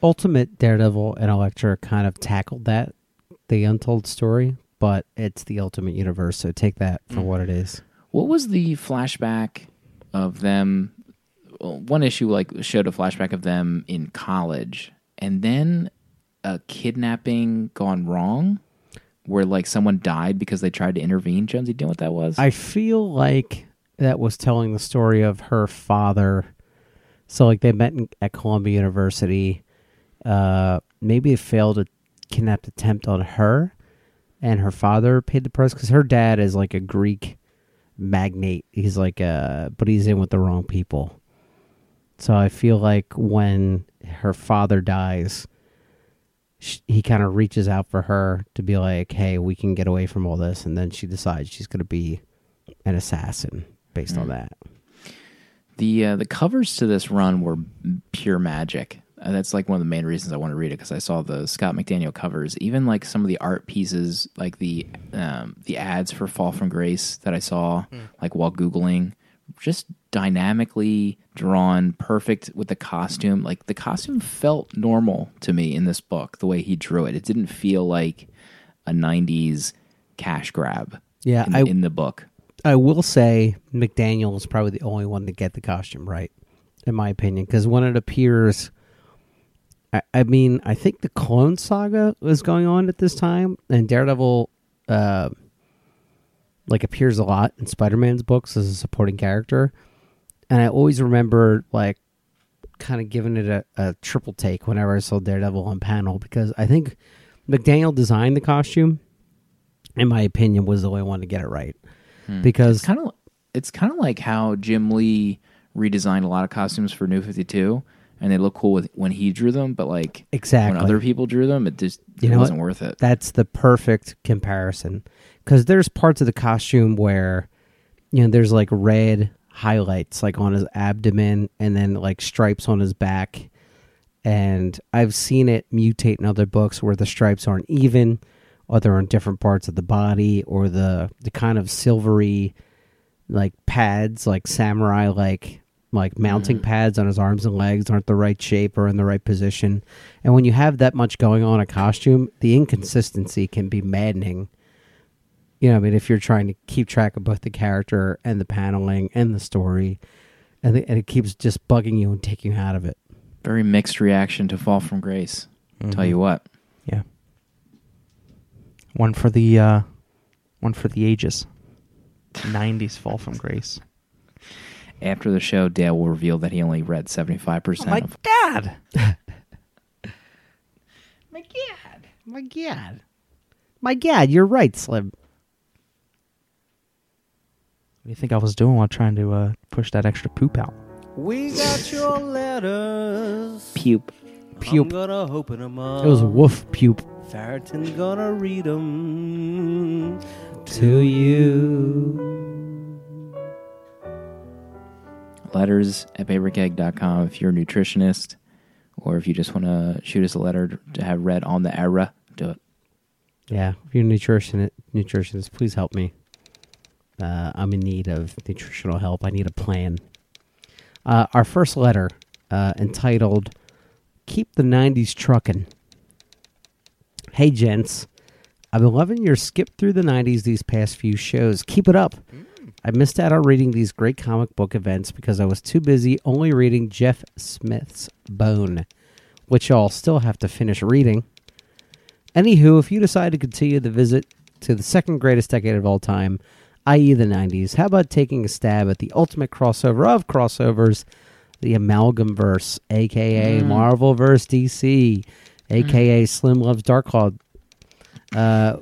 Ultimate Daredevil and Elektra kind of tackled that, the untold story, but it's the Ultimate Universe, so take that for what it is. What was the flashback of them? well, One issue like showed a flashback of them in college, and then a kidnapping gone wrong, where like someone died because they tried to intervene. Jonesy, do you know what that was? I feel like that was telling the story of her father. So, like, they met in, at Columbia University. Uh, maybe a failed kidnap attempt on her, and her father paid the price because her dad is like a Greek magnate. He's like a, but he's in with the wrong people. So I feel like when her father dies, sh he kind of reaches out for her to be like, "Hey, we can get away from all this," and then she decides she's going to be an assassin based on that. the uh, the covers to this run were pure magic. And that's like one of the main reasons I want to read it because I saw the Scott McDaniel covers. Even like some of the art pieces, like the um, the ads for Fall from Grace that I saw, like while googling, just dynamically drawn, perfect with the costume. Like the costume felt normal to me in this book. The way he drew it, it didn't feel like a '90s cash grab. Yeah, in, I- in the book. I will say McDaniel is probably the only one to get the costume right, in my opinion, because when it appears, I, I mean, I think the Clone Saga was going on at this time, and Daredevil, uh, like appears a lot in Spider-Man's books as a supporting character, and I always remember like kind of giving it a, a triple take whenever I saw Daredevil on panel because I think McDaniel designed the costume. In my opinion, was the only one to get it right. Because It's kind of it's kind of like how Jim Lee redesigned a lot of costumes for New Fifty Two, and they look cool with when he drew them, but like Exactly. when other people drew them, it just You it know wasn't what? worth it. That's the perfect comparison because there's parts of the costume where you know there's like red highlights like on his abdomen and then like stripes on his back, and I've seen it mutate in other books where the stripes aren't even, or they're on different parts of the body, or the the kind of silvery like pads, like samurai like like mounting pads on his arms and legs aren't the right shape or in the right position. And when you have that much going on in a costume, the inconsistency can be maddening. You know, I mean, if you're trying to keep track of both the character and the paneling and the story, and, the, and it keeps just bugging you and taking you out of it. Very mixed reaction to Fall from Grace. Tell you what. Yeah. One for the uh, one for the ages. Nineties fall from grace. After the show, Dale will reveal that he only read 75% of God! My God. My God. My God, you're right, Slim. What do you think I was doing while trying to uh, push that extra poop out? We got your letters. pupe. Pupe. I'm gonna open them up. It was a woof pupe. Farrington's gonna read them To you. Letters at paperkeg.com if you're a nutritionist or if you just want to shoot us a letter to have read on the era, do it. Yeah, if you're a nutrition nutritionist, please help me. Uh, I'm in need of nutritional help. I need a plan. Uh, our first letter, uh, entitled "Keep the '90s Truckin'." Hey, gents, I've been loving your skip through the '90s these past few shows. Keep it up. I missed out on reading these great comic book events because I was too busy only reading Jeff Smith's Bone, which I'll still have to finish reading. Anywho, if you decide to continue the visit to the second greatest decade of all time, i.e., the 90s, how about taking a stab at the ultimate crossover of crossovers, the Amalgam Verse, aka Marvel vs. DC, aka Slim Loves Dark Cloud? Uh,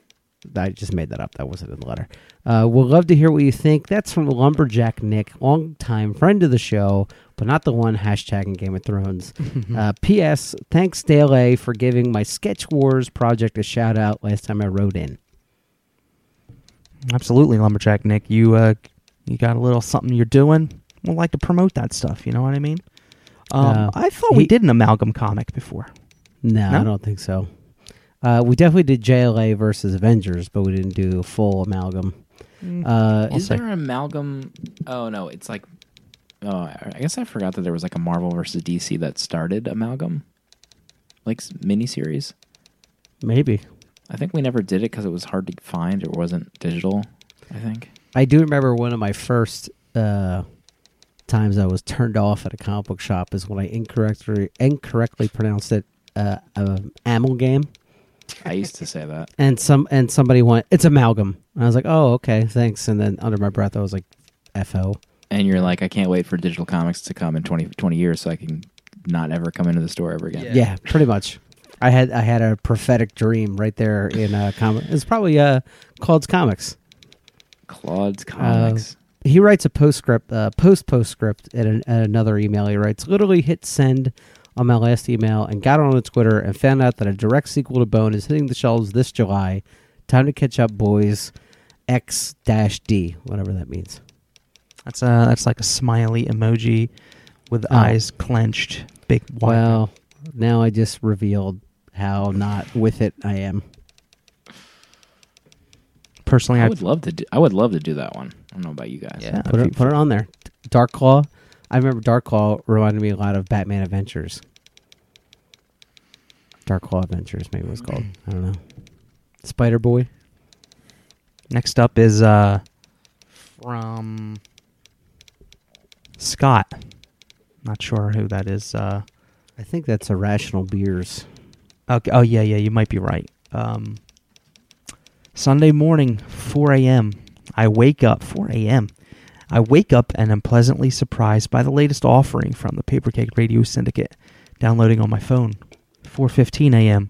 I just made that up. That wasn't in the letter. Uh, we'll love to hear what you think. That's from Lumberjack Nick, longtime friend of the show, but not the one hashtagging Game of Thrones. uh, P.S. Thanks, Dale A, for giving my Sketch Wars project a shout out last time I wrote in. Absolutely, lumberjack Nick. You uh, you got a little something you're doing. We'd like to promote that stuff. You know what I mean? Um, Uh, I thought we did an amalgam comic before. No, No? I don't think so. Uh, we definitely did JLA versus Avengers, but we didn't do a full amalgam. Uh, Is say. there an amalgam? Oh, no. It's like. Oh, I I guess I forgot that there was like a Marvel versus DC that started amalgam. Like s- miniseries. maybe. I think we never did it because it was hard to find. It wasn't digital, I think. I do remember one of my first uh, times I was turned off at a comic book shop is when I incorrectly incorrectly pronounced it uh, um, amalgam, I used to say that. and some and somebody went, "It's amalgam," and I was like, "Oh, okay, thanks." And then under my breath, I was like, "Fo." And you're like, I can't wait for digital comics to come in 20, 20 years so I can not ever come into the store ever again. Yeah. pretty much. I had I had a prophetic dream right there in uh, comic. It's probably uh, Claude's Comics. Claude's Comics. he writes a postscript, uh, post postscript at, an, at another email. He writes, literally hit send on my last email and got on Twitter and found out that a direct sequel to Bone is hitting the shelves this July. Time to catch up, boys. X dash D, whatever that means. That's uh that's like a smiley emoji with Oh. eyes clenched, big wide. Well, now I just revealed how not with it I am. Personally, I I would love to do. I would love to do that one. I don't know about you guys. yeah, Put it, put it on there. Dark Claw. I remember Dark Claw reminded me a lot of Batman Adventures. Dark Claw Adventures, maybe it was called. I don't know. Spider Boy. Next up is uh from Scott. Not sure who that is. Uh, I think that's Irrational Beers. okay. Oh yeah, yeah, you might be right. Um, Sunday morning, 4 a.m. I wake up 4 a.m. I wake up and am pleasantly surprised by the latest offering from the Paper Keg Radio Syndicate. Downloading on my phone. 4:15 a.m.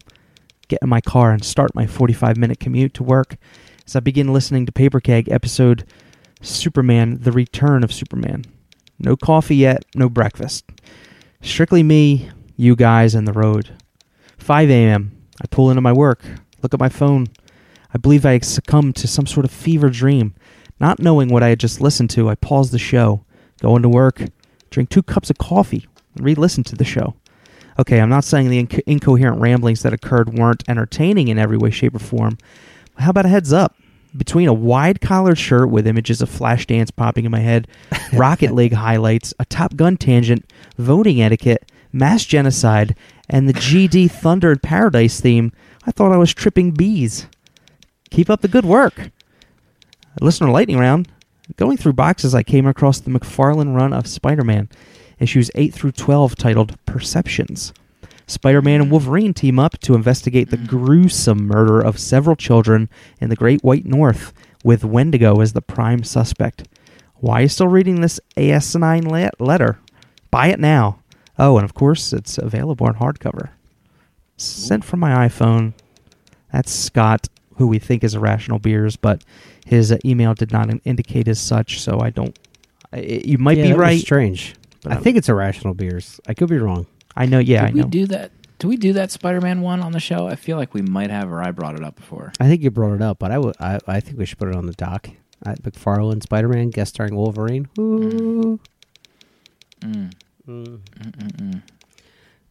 Get in my car and start my 45-minute commute to work as I begin listening to Paper Keg episode Superman: The Return of Superman. No coffee yet, no breakfast. Strictly me, you guys, and the road. 5 a.m. I pull into my work, look at my phone. I believe I succumbed to some sort of fever dream. Not knowing what I had just listened to, I paused the show, go into work, drink two cups of coffee, and re listen to the show. Okay, I'm not saying the inco- incoherent ramblings that occurred weren't entertaining in every way, shape, or form. How about a heads up? between a wide collared shirt with images of Flashdance popping in my head, Rocket League highlights, a Top Gun tangent, voting etiquette, mass genocide, and the GD Thunder in Paradise theme, I thought I was tripping bees. Keep up the good work. Listener lightning round. Going through boxes, I came across the McFarlane run of Spider Man, issues 8 through 12, titled Perceptions. Spider Man and Wolverine team up to investigate the gruesome murder of several children in the Great White North, with Wendigo as the prime suspect. Why are you still reading this asinine le- letter? Buy it now. Oh, and of course, it's available in hardcover. Sent from my iPhone. That's Scott, who we think is Irrational Beers, but his uh, email did not indicate as such, so I don't. I, you might Yeah, be that was right. strange. but I think it's irrational beers. I could be wrong. I know. Yeah, Did I we know. do that? Do we do that Spider-Man one on the show? I feel like we might have, or I brought it up before. I think you brought it up, but I would. I, I think we should put it on the doc. Uh, McFarlane, Spider Man, guest starring Wolverine. Ooh. Mm. Mm. Mm-mm-mm.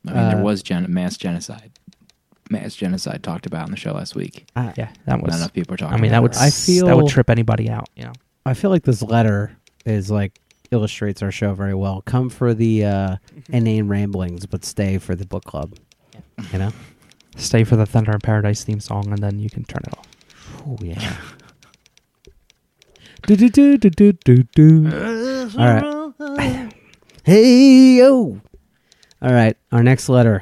I mean, there Uh, was gen- mass genocide. Mass genocide talked about in the show last week. I, yeah, that Not was. enough people are talking. I mean, that about would. I feel- that would trip anybody out. You know. I feel like this letter is like illustrates our show very well. Come for the uh, inane ramblings, but stay for the book club. You know? Stay for the Thunder in Paradise theme song, and then you can turn it off. Oh yeah. do do do do do do do. All right. hey yo. All right. Our next letter.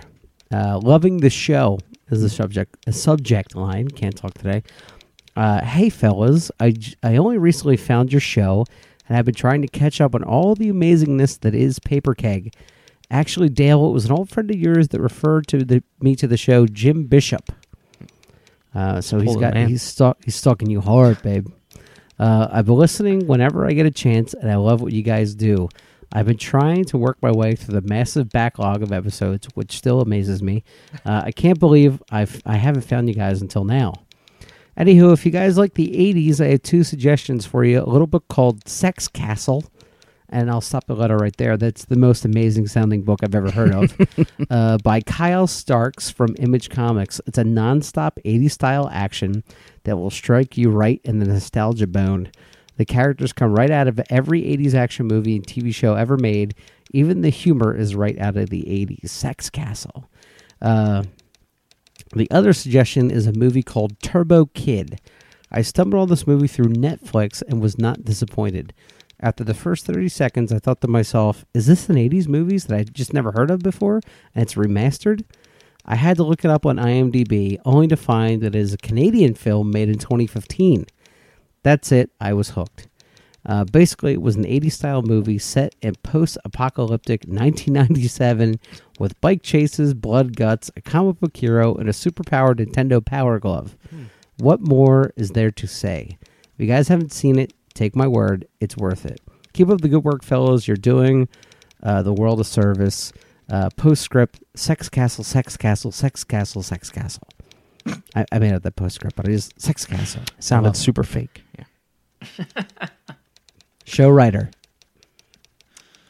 Uh, loving the show is the subject. A subject line. Can't talk today. Uh, hey fellas, I, I only recently found your show, and I've been trying to catch up on all the amazingness that is Paper Keg. Actually, Dale, it was an old friend of yours that referred to the me to the show, Jim Bishop. Uh, so he's got he's stalk, he's stalking you hard, babe. Uh, I've been listening whenever I get a chance, and I love what you guys do. I've been trying to work my way through the massive backlog of episodes, which still amazes me. Uh, I can't believe I've I haven't found you guys until now. Anywho, if you guys like the 80s, I have two suggestions for you. A little book called Sex Castle, and I'll stop the letter right there. That's the most amazing sounding book I've ever heard of, uh, by Kyle Starks from Image Comics. It's a nonstop 80s style action that will strike you right in the nostalgia bone. The characters come right out of every 80s action movie and TV show ever made. Even the humor is right out of the 80s. Sex Castle. Uh, the other suggestion is a movie called Turbo Kid. I stumbled on this movie through Netflix and was not disappointed. After the first 30 seconds, I thought to myself, is this an 80s movie that I just never heard of before and it's remastered? I had to look it up on IMDb only to find that it is a Canadian film made in 2015. That's it, I was hooked. Uh, basically, it was an 80s style movie set in post apocalyptic 1997 with bike chases, blood guts, a comic book hero, and a superpowered Nintendo Power Glove. What more is there to say? If you guys haven't seen it, take my word, it's worth it. Keep up the good work, fellows. You're doing uh, the world a service. Uh, postscript Sex Castle, Sex Castle, Sex Castle, Sex Castle. I, I made up that postscript, but it is Sex Castle. Sounded super fake. Yeah. Show writer.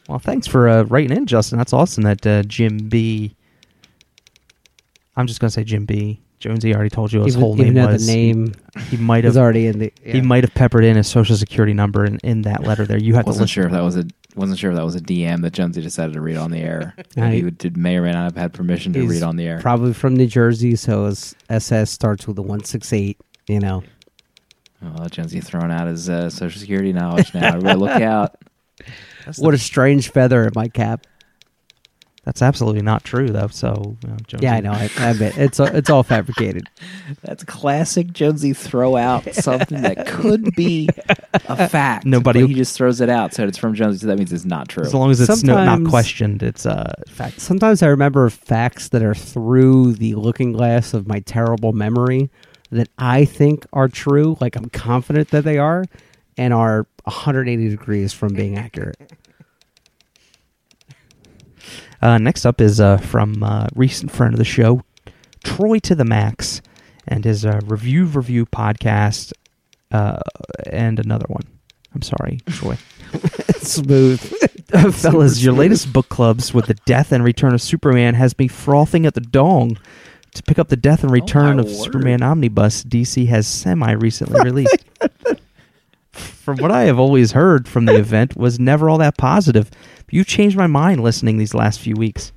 Well, thanks for uh, writing in, Justin. That's awesome. That uh, Jim B. I'm just gonna say Jim B. Jonesy already told you what his Even, whole even name though was. the name He might have. already in the. He might have peppered in his social security number in, in that letter. There, you had to wasn't listen. sure if that was a wasn't sure if that was a DM that Jonesy decided to read on the air. I- he would, did may or may not have had permission to read on the air. Probably from New Jersey, so his SS starts with a 168, you know. Oh, Jonesy throwing out his uh, social security knowledge now. Everybody look out. What a strange feather in my cap. That's absolutely not true, though. So, you know, Jonesy, Yeah, I know. I, I admit it's all, it's all fabricated. That's classic Jonesy throw out something that could be a fact. Nobody- but he just throws it out. So it's from Jonesy, so that means it's not true. As long as it's no, not Sometimes- questioned, it's uh, fact. Sometimes I remember facts that are through the looking glass of my terrible memory that I think are true, like I'm confident that they are, and are 180 degrees from being accurate. Uh, next up is uh, from uh, recent friend of the show, Troy to the Max, and his uh, review review podcast, uh, and another one. I'm sorry, Troy. Smooth. Fellas, your latest book clubs with the death and return of Superman has me frothing at the dong. To pick up the death and oh, return my of word. Superman Omnibus, DC has semi recently released. from what I have always heard from the event, was never all that positive. You changed my mind listening these last few weeks.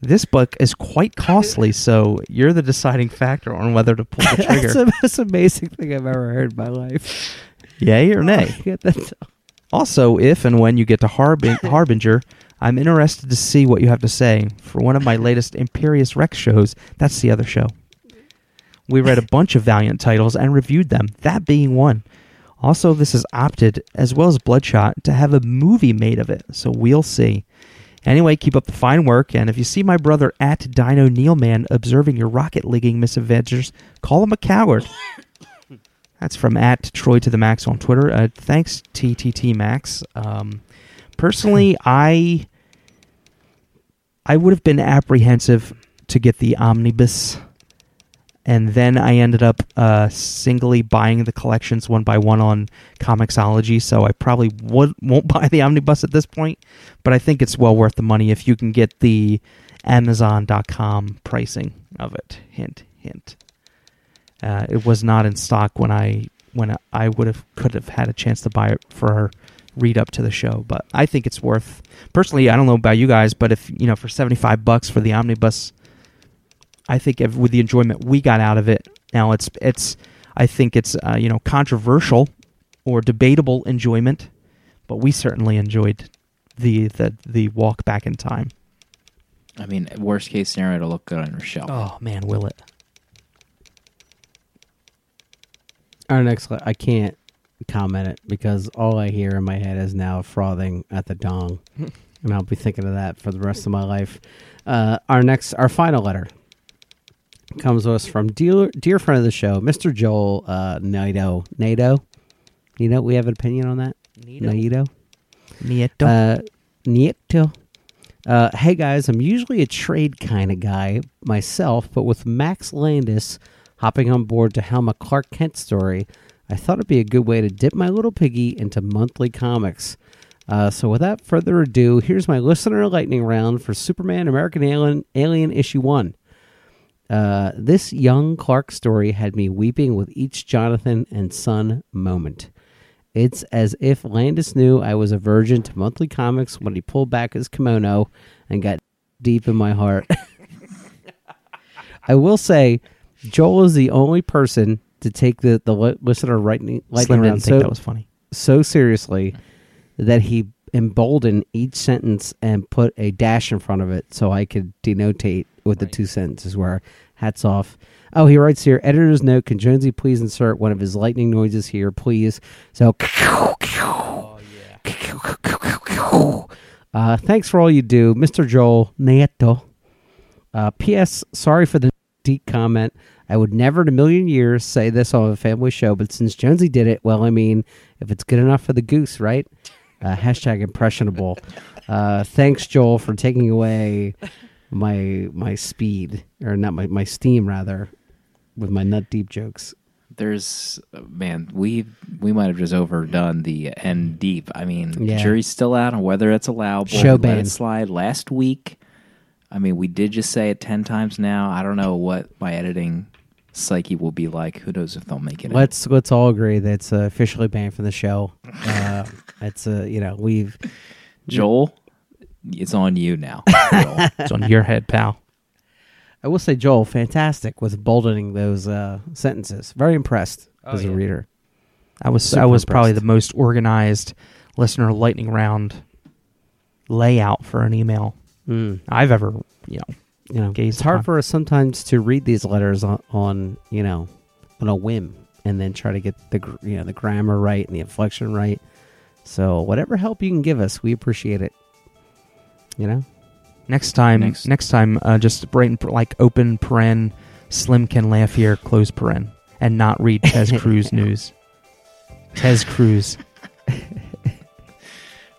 This book is quite costly, so you're the deciding factor on whether to pull the trigger. That's the most amazing thing I've ever heard in my life. Yay or oh, nay? Yeah, Also, if and when you get to Harbin- Harbinger, I'm interested to see what you have to say. For one of my latest Imperious Rex shows, that's the other show. We read a bunch of Valiant titles and reviewed them, that being one. Also, this has opted, as well as Bloodshot, to have a movie made of it, so we'll see. Anyway, keep up the fine work, and if you see my brother at Dino Neilman observing your rocket leaguing misadventures, call him a coward. That's from at Troy to the Max on Twitter. Uh, thanks, TTT Max. Um, personally, I I would have been apprehensive to get the omnibus, and then I ended up uh, singly buying the collections one by one on Comixology. So I probably would, won't buy the omnibus at this point, but I think it's well worth the money if you can get the Amazon.com pricing of it. Hint, hint. Uh, it was not in stock when I when I would have could have had a chance to buy it for read up to the show. But I think it's worth. Personally, I don't know about you guys, but if you know for seventy five bucks for the omnibus, I think if, with the enjoyment we got out of it, now it's it's I think it's uh, you know controversial or debatable enjoyment, but we certainly enjoyed the the the walk back in time. I mean, worst case scenario, it'll look good on your shelf. Oh man, will it? Our next, le- I can't comment it because all I hear in my head is now frothing at the dong, and I'll be thinking of that for the rest of my life. Uh, our next, our final letter comes to us from dear, dear friend of the show, Mr. Joel uh, Naito. Naito, you know, we have an opinion on that. Naito. Nieto. Uh, Nieto. Uh, hey guys, I'm usually a trade kind of guy myself, but with Max Landis hopping on board to helm a Clark Kent story, I thought it'd be a good way to dip my little piggy into monthly comics. Uh, so without further ado, here's my listener lightning round for Superman American Alien, Alien Issue 1. Uh, this young Clark story had me weeping with each Jonathan and Son moment. It's as if Landis knew I was a virgin to monthly comics when he pulled back his kimono and got deep in my heart. I will say, Joel is the only person to take the the li- listener lightning, lightning Slim round so that was funny. so seriously that he emboldened each sentence and put a dash in front of it so I could denotate with the two sentences where hats off. Oh, he writes here, editor's note, can Jonesy please insert one of his lightning noises here, please? So uh, thanks for all you do, Mr. Joel Nieto. Uh, P.S. Sorry for the deep comment. I would never in a million years say this on a family show, but since Jonesy did it, well, I mean, if it's good enough for the goose, right? Uh, hashtag impressionable. Uh, thanks, Joel, for taking away my my speed, or not my, my steam, rather, with my nut deep jokes. There's man, we we might have just overdone the end deep. I mean, Yeah. jury's still out on whether it's allowable. Show ban. slide last week. I mean, we did just say it ten times now. I don't know what my editing psyche will be like. Who knows if they'll make it? Let's let's all agree that it's uh, officially banned from the show. Uh, it's uh, you know we've Joel, it's on you now. Joel. It's on your head, pal. I will say Joel, fantastic with boldening those uh, sentences. Very impressed as a reader. I was Super I was probably the most organized listener lightning round layout for an email Mm. I've ever you know You know, Gazed it's hard upon. for us sometimes to read these letters on, on you know on a whim and then try to get the you know the grammar right and the inflection right. So whatever help you can give us, we appreciate it. You know, next time Next. next, time uh, just right in, like open paren Slim can laugh here close paren and not read Tez Cruz news. Tez Cruz.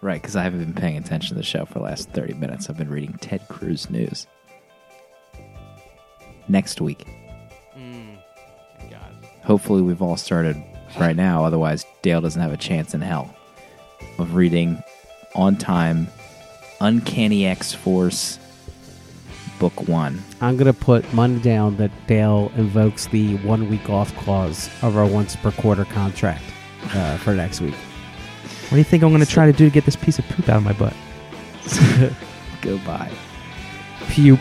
right, because I haven't been paying attention to the show for the last thirty minutes. I've been reading Ted Cruz news. Next week. God. Hopefully, we've all started right now. Otherwise, Dale doesn't have a chance in hell of reading on time, Uncanny X Force, book one. I'm gonna put money down that Dale invokes the one week off clause of our once per quarter contract uh, for next week. What do you think I'm going to try to do to get this piece of poop out of my butt? Goodbye. Pupe.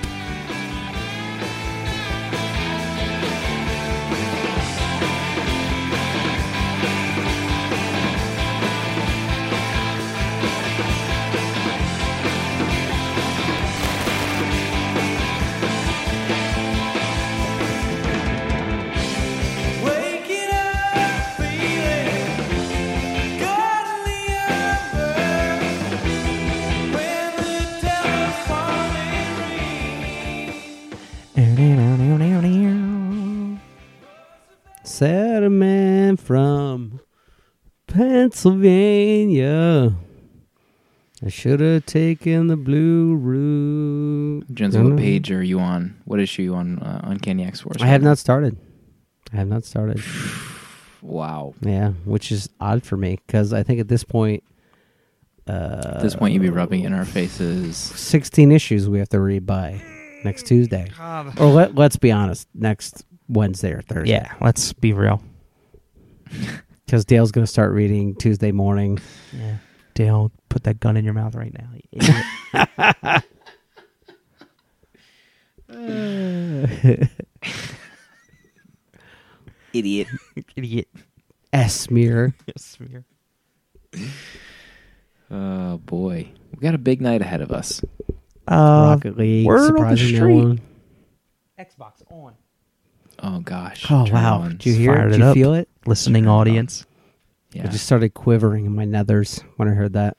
Pennsylvania. I should have taken the blue route. Jensen, what page are you on? What issue are you on uh, Uncanny X Force? I have not started. I have not started. Wow. Yeah, which is odd for me because I think at this point, uh, At this point, you'd be rubbing in our faces. 16 issues we have to read by next Tuesday. Or let, let's be honest, next Wednesday or Thursday. Yeah, let's be real. Because Dale's going to start reading Tuesday morning. Yeah. Dale, put that gun in your mouth right now. you idiot. Idiot. idiot. S mirror. Smear. Oh boy, we got a big night ahead of us. Uh, Rocket League. word on the surprising no street. one. Xbox on. Oh gosh. Oh, turn wow. on. Did you hear Fired it? it Did you up. feel it? Listening Turn it on. audience. I just started quivering in my nethers when I heard that.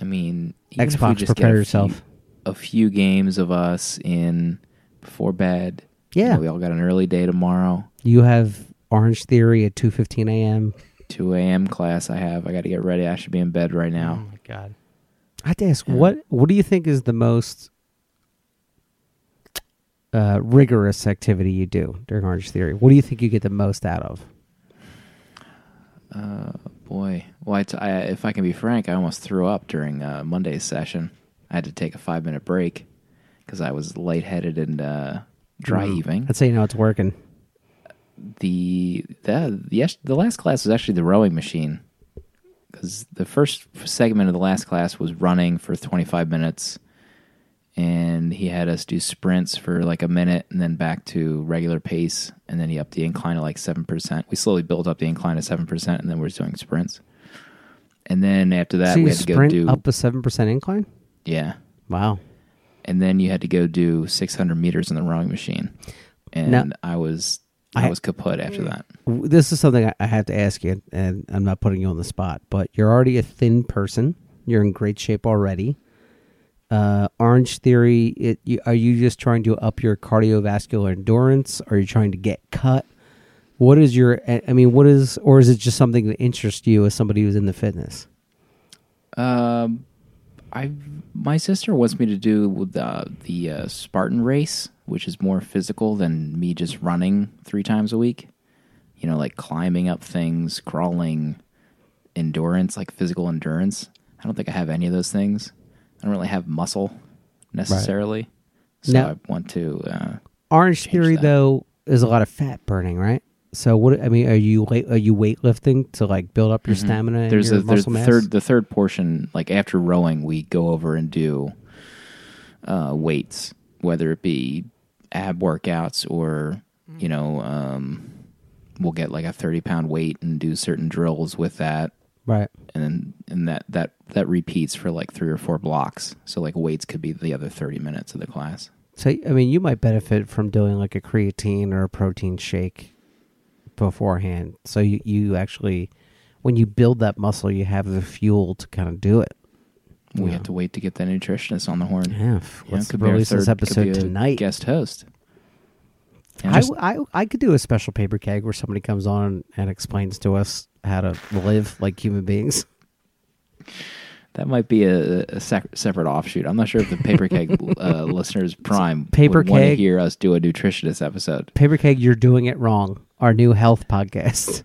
I mean, even if Xbox, just prepare get a yourself. Few, a few games of us in before bed. You Yeah. know, we all got an early day tomorrow. You have Orange Theory at 2.15 a.m. 2 a.m. class I have. I got to get ready. I should be in bed right now. Oh my god. I have to ask, Yeah. what what do you think is the most uh, rigorous activity you do during Orange Theory? What do you think you get the most out of? Uh, boy. Well, I t- I, if I can be frank, I almost threw up during uh, Monday's session. I had to take a five minute break because I was lightheaded and uh, dry Mm. heaving. That's how you know it's working. the the yes the last class was actually the rowing machine because the first segment of the last class was running for 25 minutes and he had us do sprints for like a minute and then back to regular pace and then he upped the incline to like 7% we slowly built up the incline to 7% and then we we're doing sprints and then after that so we had to go do up a seven percent incline. yeah Wow. and then you had to go do 600 meters in the rowing machine and Now- i was I, I- was kaput after that This is something I have to ask you, and I'm not putting you on the spot, but you're already a thin person. You're in great shape already. Uh, Orange Theory, it, you, are you just trying to up your cardiovascular endurance? Are you trying to get cut? What is your, I mean, what is, or is it just something that interests you as somebody who's in the fitness? Um, I my sister wants me to do the the uh, Spartan race, which is more physical than me just running three times a week. You know, like climbing up things, crawling, endurance, like physical endurance. I don't think I have any of those things. I don't really have muscle necessarily, so Now- I want to. Uh, Orange Theory, that. though, is a lot of fat burning, right? So what? I mean, are you are you weightlifting to like build up your stamina and Mm-hmm. there's your a there's the third the third portion like after rowing we go over and do uh weights whether it be ab workouts or you know um we'll get like a 30 pound weight and do certain drills with that right? and then and that that that repeats for like three or four blocks so like weights could be the other 30 minutes of the class So I mean, you might benefit from doing like a creatine or a protein shake beforehand. So you you actually, when you build that muscle, you have the fuel to kind of do it. we have to wait to get that nutritionist on the horn Yeah, Yeah, let's could be our release this third- could episode tonight. guest host And I, just- I I could do a special paper keg where somebody comes on and explains to us how to live like human beings. That might be a, a sec- separate offshoot. I'm not sure if the Paper Keg uh, listeners Prime Paper would want to Keg- hear us do a nutritionist episode. Paper keg, you're doing it wrong. Our new health podcast.